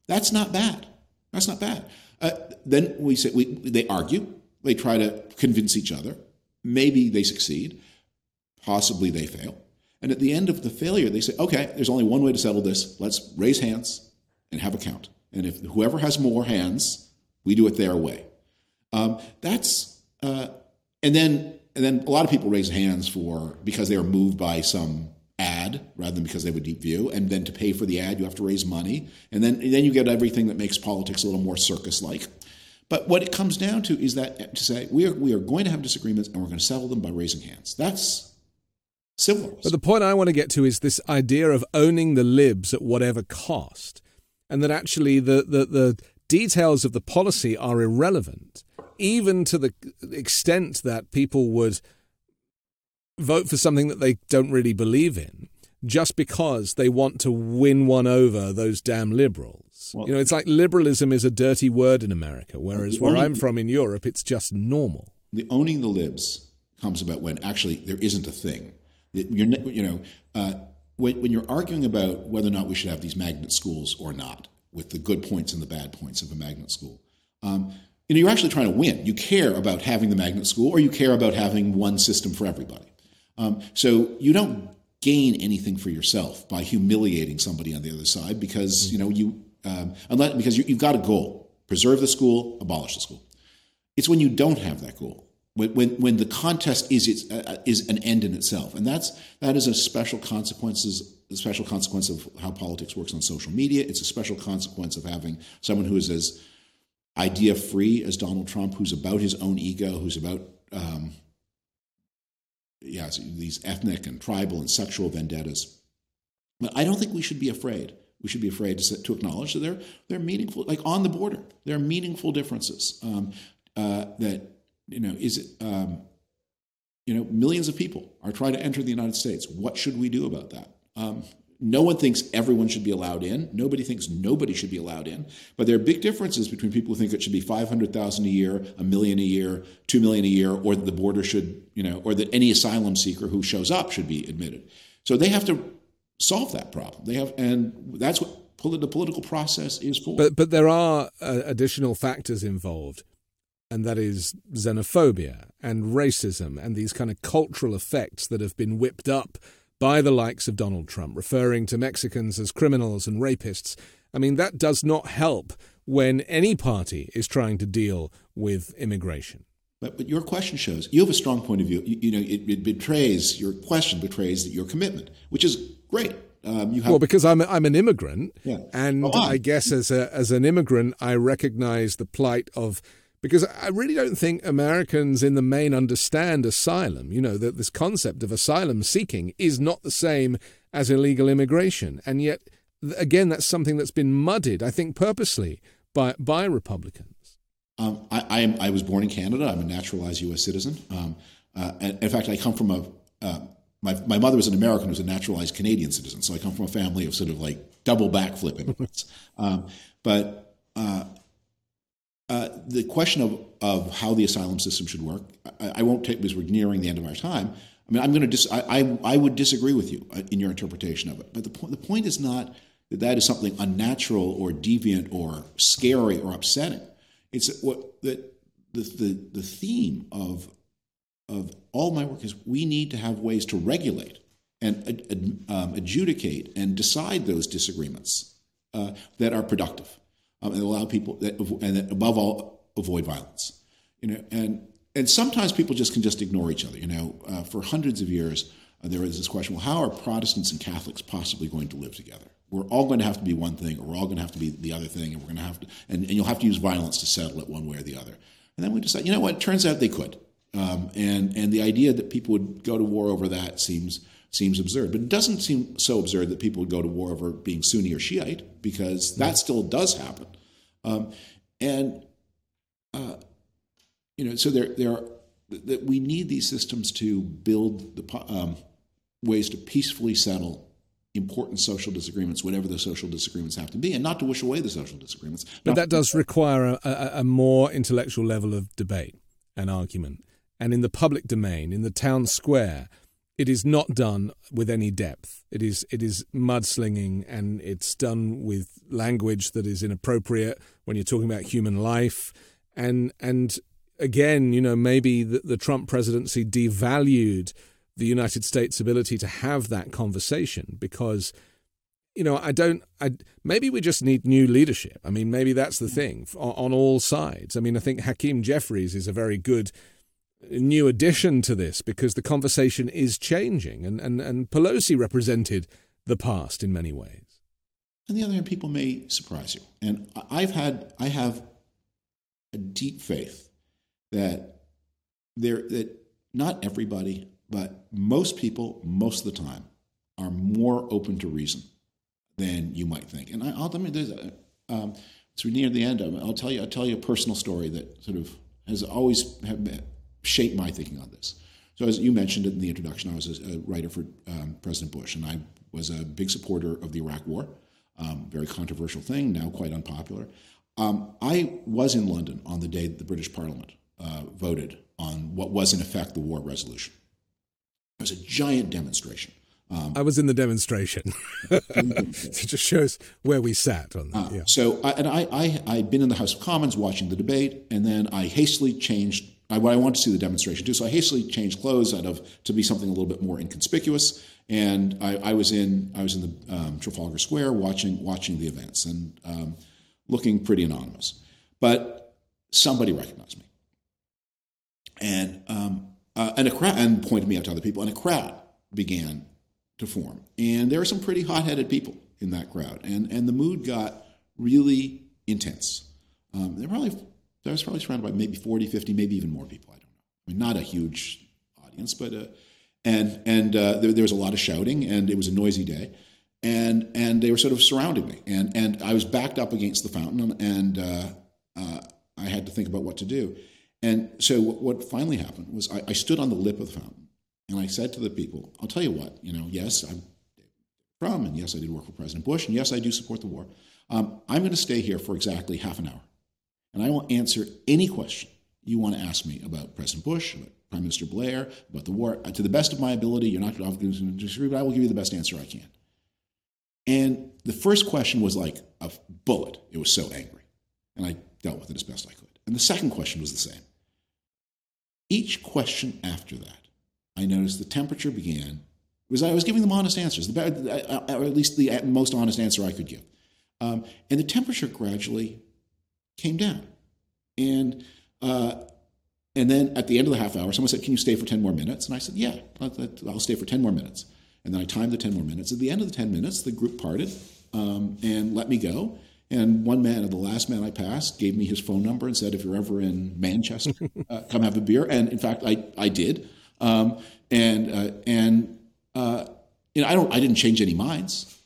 That's not bad. That's not bad. Uh, then we say we, they argue. They try to convince each other. Maybe they succeed. Possibly they fail. And at the end of the failure, they say, okay, there's only one way to settle this. Let's raise hands and have a count. And if whoever has more hands, we do it their way. Um, that's uh, and then and then a lot of people raise hands for because they are moved by some ad rather than because they have a deep view. And then to pay for the ad, you have to raise money, and then and then you get everything that makes politics a little more circus like. But what it comes down to is that to say we are we are going to have disagreements and we're going to settle them by raising hands. That's civil. But the point I want to get to is this idea of owning the libs at whatever cost, and that actually the the, the details of the policy are irrelevant even to the extent that people would vote for something that they don't really believe in just because they want to win one over those damn liberals. Well, you know, it's like liberalism is a dirty word in America, whereas where I'm from in Europe, it's just normal. The owning the libs comes about when actually there isn't a thing. You're, you know, uh, when, when you're arguing about whether or not we should have these magnet schools or not, with the good points and the bad points of a magnet school, um, you know, you're actually trying to win. You care about having the magnet school, or you care about having one system for everybody. Um, so you don't gain anything for yourself by humiliating somebody on the other side because you know you um, unless because you, have got a goal: preserve the school, abolish the school. It's when you don't have that goal, when when, when the contest is its, uh, is an end in itself, and that's that is a special consequences a special consequence of how politics works on social media. It's a special consequence of having someone who is as idea free as Donald Trump, who's about his own ego, who's about um, yeah, these ethnic and tribal and sexual vendettas. But I don't think we should be afraid. We should be afraid to, to acknowledge that there are meaningful, like on the border, there are meaningful differences um, uh, that, you know, is it, um, you know, millions of people are trying to enter the United States. What should we do about that? Um, no one thinks everyone should be allowed in. Nobody thinks nobody should be allowed in. But there are big differences between people who think it should be 500,000 a year, a million a year, 2 million a year, or that the border should, you know, or that any asylum seeker who shows up should be admitted. So they have to solve that problem. They have, and that's what the political process is for. But, but there are uh, additional factors involved and that is xenophobia and racism and these kind of cultural effects that have been whipped up by the likes of Donald Trump, referring to Mexicans as criminals and rapists. I mean, that does not help when any party is trying to deal with immigration. But, but your question shows you have a strong point of view. You, you know, it, it, betrays your question betrays your commitment, which is great. Um, have, well, because I'm I'm an immigrant, yeah. and oh, I guess as a as an immigrant, I recognize the plight of because I really don't think Americans in the main understand asylum. You know, that this concept of asylum seeking is not the same as illegal immigration. And yet, again, that's something that's been muddied, I think, purposely by, by Republicans. Um, I, I, am, I was born in Canada. I'm a naturalized U.S. citizen. Um, uh, in fact, I come from a. Uh, my, my mother was an American who's a naturalized Canadian citizen. So I come from a family of sort of like double backflip immigrants. um, but uh, uh, the question of, of how the asylum system should work, I, I, won't take because we're nearing the end of our time. I mean, I'm going to dis- I, I, I, would disagree with you uh, in your interpretation of it. But the, po- the point is not that that is something unnatural or deviant or scary or upsetting. It's what that the, the, the theme of, of all my work is we need to have ways to regulate and um, adjudicate and decide those disagreements uh, that are productive um, and allow people that, and above all avoid violence. You know, and and sometimes people just can just ignore each other. You know, uh, for hundreds of years uh, there was this question: Well, how are Protestants and Catholics possibly going to live together? We're all going to have to be one thing, or we're all going to have to be the other thing, and we're going to have to, and, and you'll have to use violence to settle it one way or the other. And then we decide, you know what? It turns out they could, um, and and the idea that people would go to war over that seems seems absurd. But it doesn't seem so absurd that people would go to war over being Sunni or Shiite, because that still does happen. Um, and, uh, you know, so there, there are, that we need these systems to build the um, ways to peacefully settle important social disagreements, whatever the social disagreements have to be, and not to wish away the social disagreements. But that does require a, a, a, more intellectual level of debate and argument. And in the public domain, in the town square, it is not done with any depth. It is it is mudslinging, and it's done with language that is inappropriate when you're talking about human life. And and again, you know, maybe the, the Trump presidency devalued the United States' ability to have that conversation because you know, I don't. I maybe we just need new leadership. I mean, maybe that's the mm. thing on, on, all sides. I mean, I think Hakeem Jeffries is a very good new addition to this because the conversation is changing, and and and Pelosi represented the past in many ways. On the other hand, people may surprise you, and I've had I have a deep faith that there that not everybody, but most people, most of the time, are more open to reason than you might think. And I, will. There's a, um, it's near the end. I'll tell you. I'll tell you a personal story that sort of has always shaped my thinking on this. So, as you mentioned in the introduction, I was a, writer for um, President Bush, and I was a big supporter of the Iraq War. Um, very controversial thing, now quite unpopular. Um, I was in London on the day the British Parliament uh, voted on what was, in effect, the war resolution. It was a giant demonstration. Um, I was in the demonstration. it just shows where we sat on that. Uh, yeah. So, I, and I, I, I'd been in the House of Commons watching the debate, and then I hastily changed. I, I wanted to see the demonstration too, so I hastily changed clothes out of to be something a little bit more inconspicuous. And I, I was in I was in the um, Trafalgar Square watching watching the events and um, looking pretty anonymous. But somebody recognized me, and um, uh, and a crowd and pointed me out to other people, and a crowd began to form. And there were some pretty hot headed people in that crowd. And, and the mood got really intense. Um, there, probably, there was probably surrounded by maybe 40, 50, maybe even more people. I don't know. I mean, not a huge audience, but uh, and and uh, there, there was a lot of shouting, and it was a noisy day, and and they were sort of surrounding me, and and I was backed up against the fountain, and uh, uh I had to think about what to do, and so what, what finally happened was I, I, stood on the lip of the fountain, and I said to the people, I'll tell you what, you know, yes, I'm from, and yes, I did work for President Bush, and yes, I do support the war. Um, I'm going to stay here for exactly half an hour, and I will answer any question you want to ask me about President Bush, about Prime Minister Blair, about the war. Uh, to the best of my ability, you're not going to disagree, but I will give you the best answer I can. And the first question was like a bullet. It was so angry. And I dealt with it as best I could. And the second question was the same. Each question after that I noticed the temperature began. Was I was giving them honest answers, the, uh, uh, or at least the most honest answer I could give. Um, and the temperature gradually came down. And uh, and then at the end of the half hour, someone said, "Can you stay for ten more minutes?" And I said, "Yeah, I'll stay for ten more minutes." And then I timed the ten more minutes. At the end of the ten minutes, the group parted um, and let me go. And one man, the last man I passed, gave me his phone number and said, "If you're ever in Manchester, uh, come have a beer." And in fact, I I did. Um, and uh, and uh, you know, I don't. I didn't change any minds.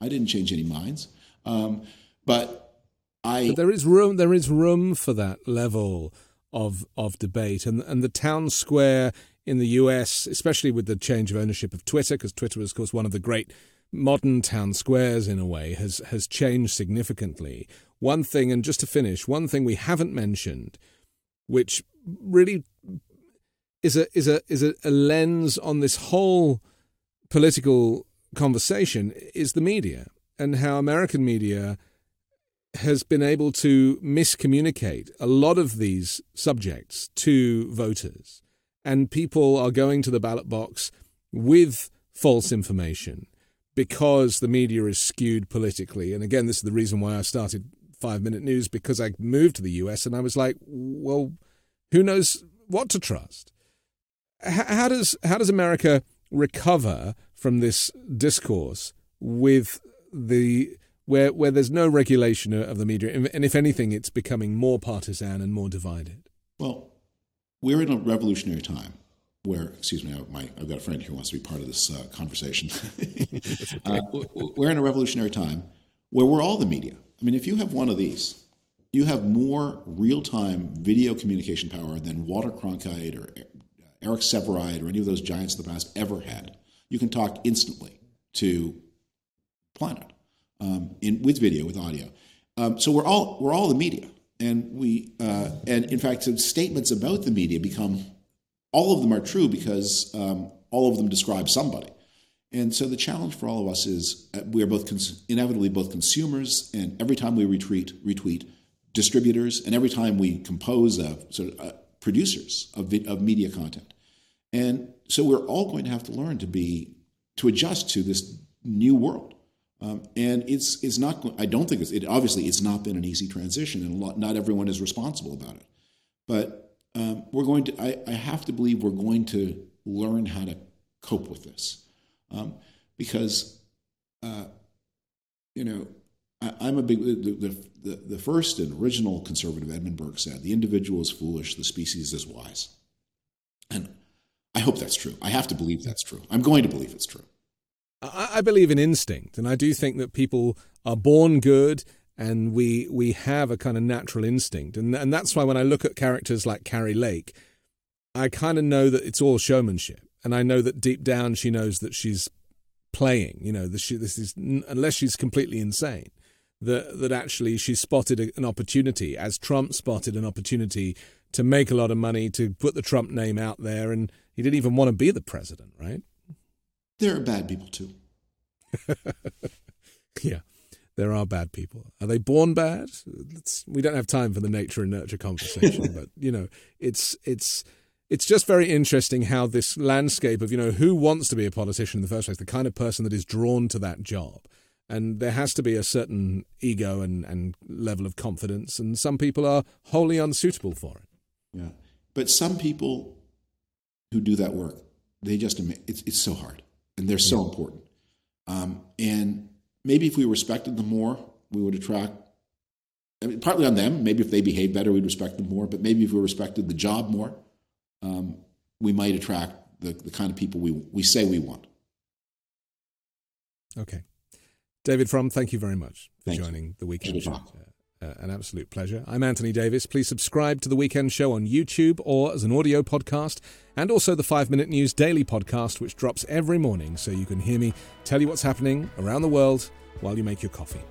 I didn't change any minds. Um, but I. But there is room. There is room for that level of of debate, and and the town square in the U.S., especially with the change of ownership of Twitter, because Twitter was, of course, one of the great modern town squares in a way, has has changed significantly. One thing, and just to finish, one thing we haven't mentioned, which really is a is a is a, a lens on this whole political conversation is the media and how American media has been able to miscommunicate a lot of these subjects to voters. And people are going to the ballot box with false information because the media is skewed politically. And again, this is the reason why I started Five Minute News because I moved to the US and I was like, well, who knows what to trust? how does how does America recover from this discourse with the where where there's no regulation of the media, and if anything, it's becoming more partisan and more divided? Well, we're in a revolutionary time, where, excuse me, my, I've got a friend who wants to be part of this uh, conversation. uh, we're in a revolutionary time where we're all the media. I mean, if you have one of these, you have more real time video communication power than Walter Cronkite or Eric Sevareid or any of those giants of the past ever had. You can talk instantly to planet um, in, with video, with audio. Um, so we're all we're all the media, and we uh, and in fact, statements about the media become all of them are true because um, all of them describe somebody. And so the challenge for all of us is uh, we are both cons- inevitably both consumers, and every time we retweet, retweet distributors, and every time we compose a, sort of producers of, of media content. And so we're all going to have to learn to be to adjust to this new world. Um, and it's it's not. I don't think it's. It obviously it's not been an easy transition, and lot, not everyone is responsible about it. But um, we're going to. I, I, have to believe we're going to learn how to cope with this, um, because uh, you know I, am a big. The, the, the first and original conservative Edmund Burke said, "The individual is foolish, the species is wise," and I hope that's true. I have to believe that's true. I'm going to believe it's true. I, believe in instinct, and I do think that people are born good and we we have a kind of natural instinct, and and that's why when I look at characters like Kari Lake, I kind of know that it's all showmanship, and I know that deep down she knows that she's playing. You know, this is unless she's completely insane, that that actually she spotted an opportunity, as Trump spotted an opportunity to make a lot of money, to put the Trump name out there, and he didn't even want to be the president, right? There are bad people too. yeah, there are bad people. Are they born bad? We don't have time for the nature and nurture conversation, but you know, it's it's it's just very interesting how this landscape of you know who wants to be a politician in the first place, the kind of person that is drawn to that job, and there has to be a certain ego and and level of confidence, and some people are wholly unsuitable for it. Yeah, but some people who do that work, they just it's it's so hard and they're so important. Um, and maybe if we respected them more, we would attract. I mean, partly on them. Maybe if they behave better, we'd respect them more. But maybe if we respected the job more, um, we might attract the, the kind of people we we say we want. Okay, David Frum, thank you very much for Thanks. joining the weekend. Uh, an absolute pleasure. I'm Anthony Davis. Please subscribe to The Weekend Show on YouTube or as an audio podcast, and also the 5 Minute News Daily podcast, which drops every morning so you can hear me tell you what's happening around the world while you make your coffee.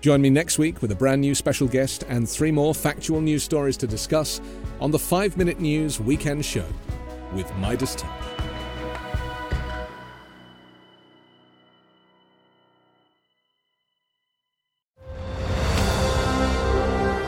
Join me next week with a brand new special guest and three more factual news stories to discuss on the 5 Minute News Weekend Show with Midas Touch.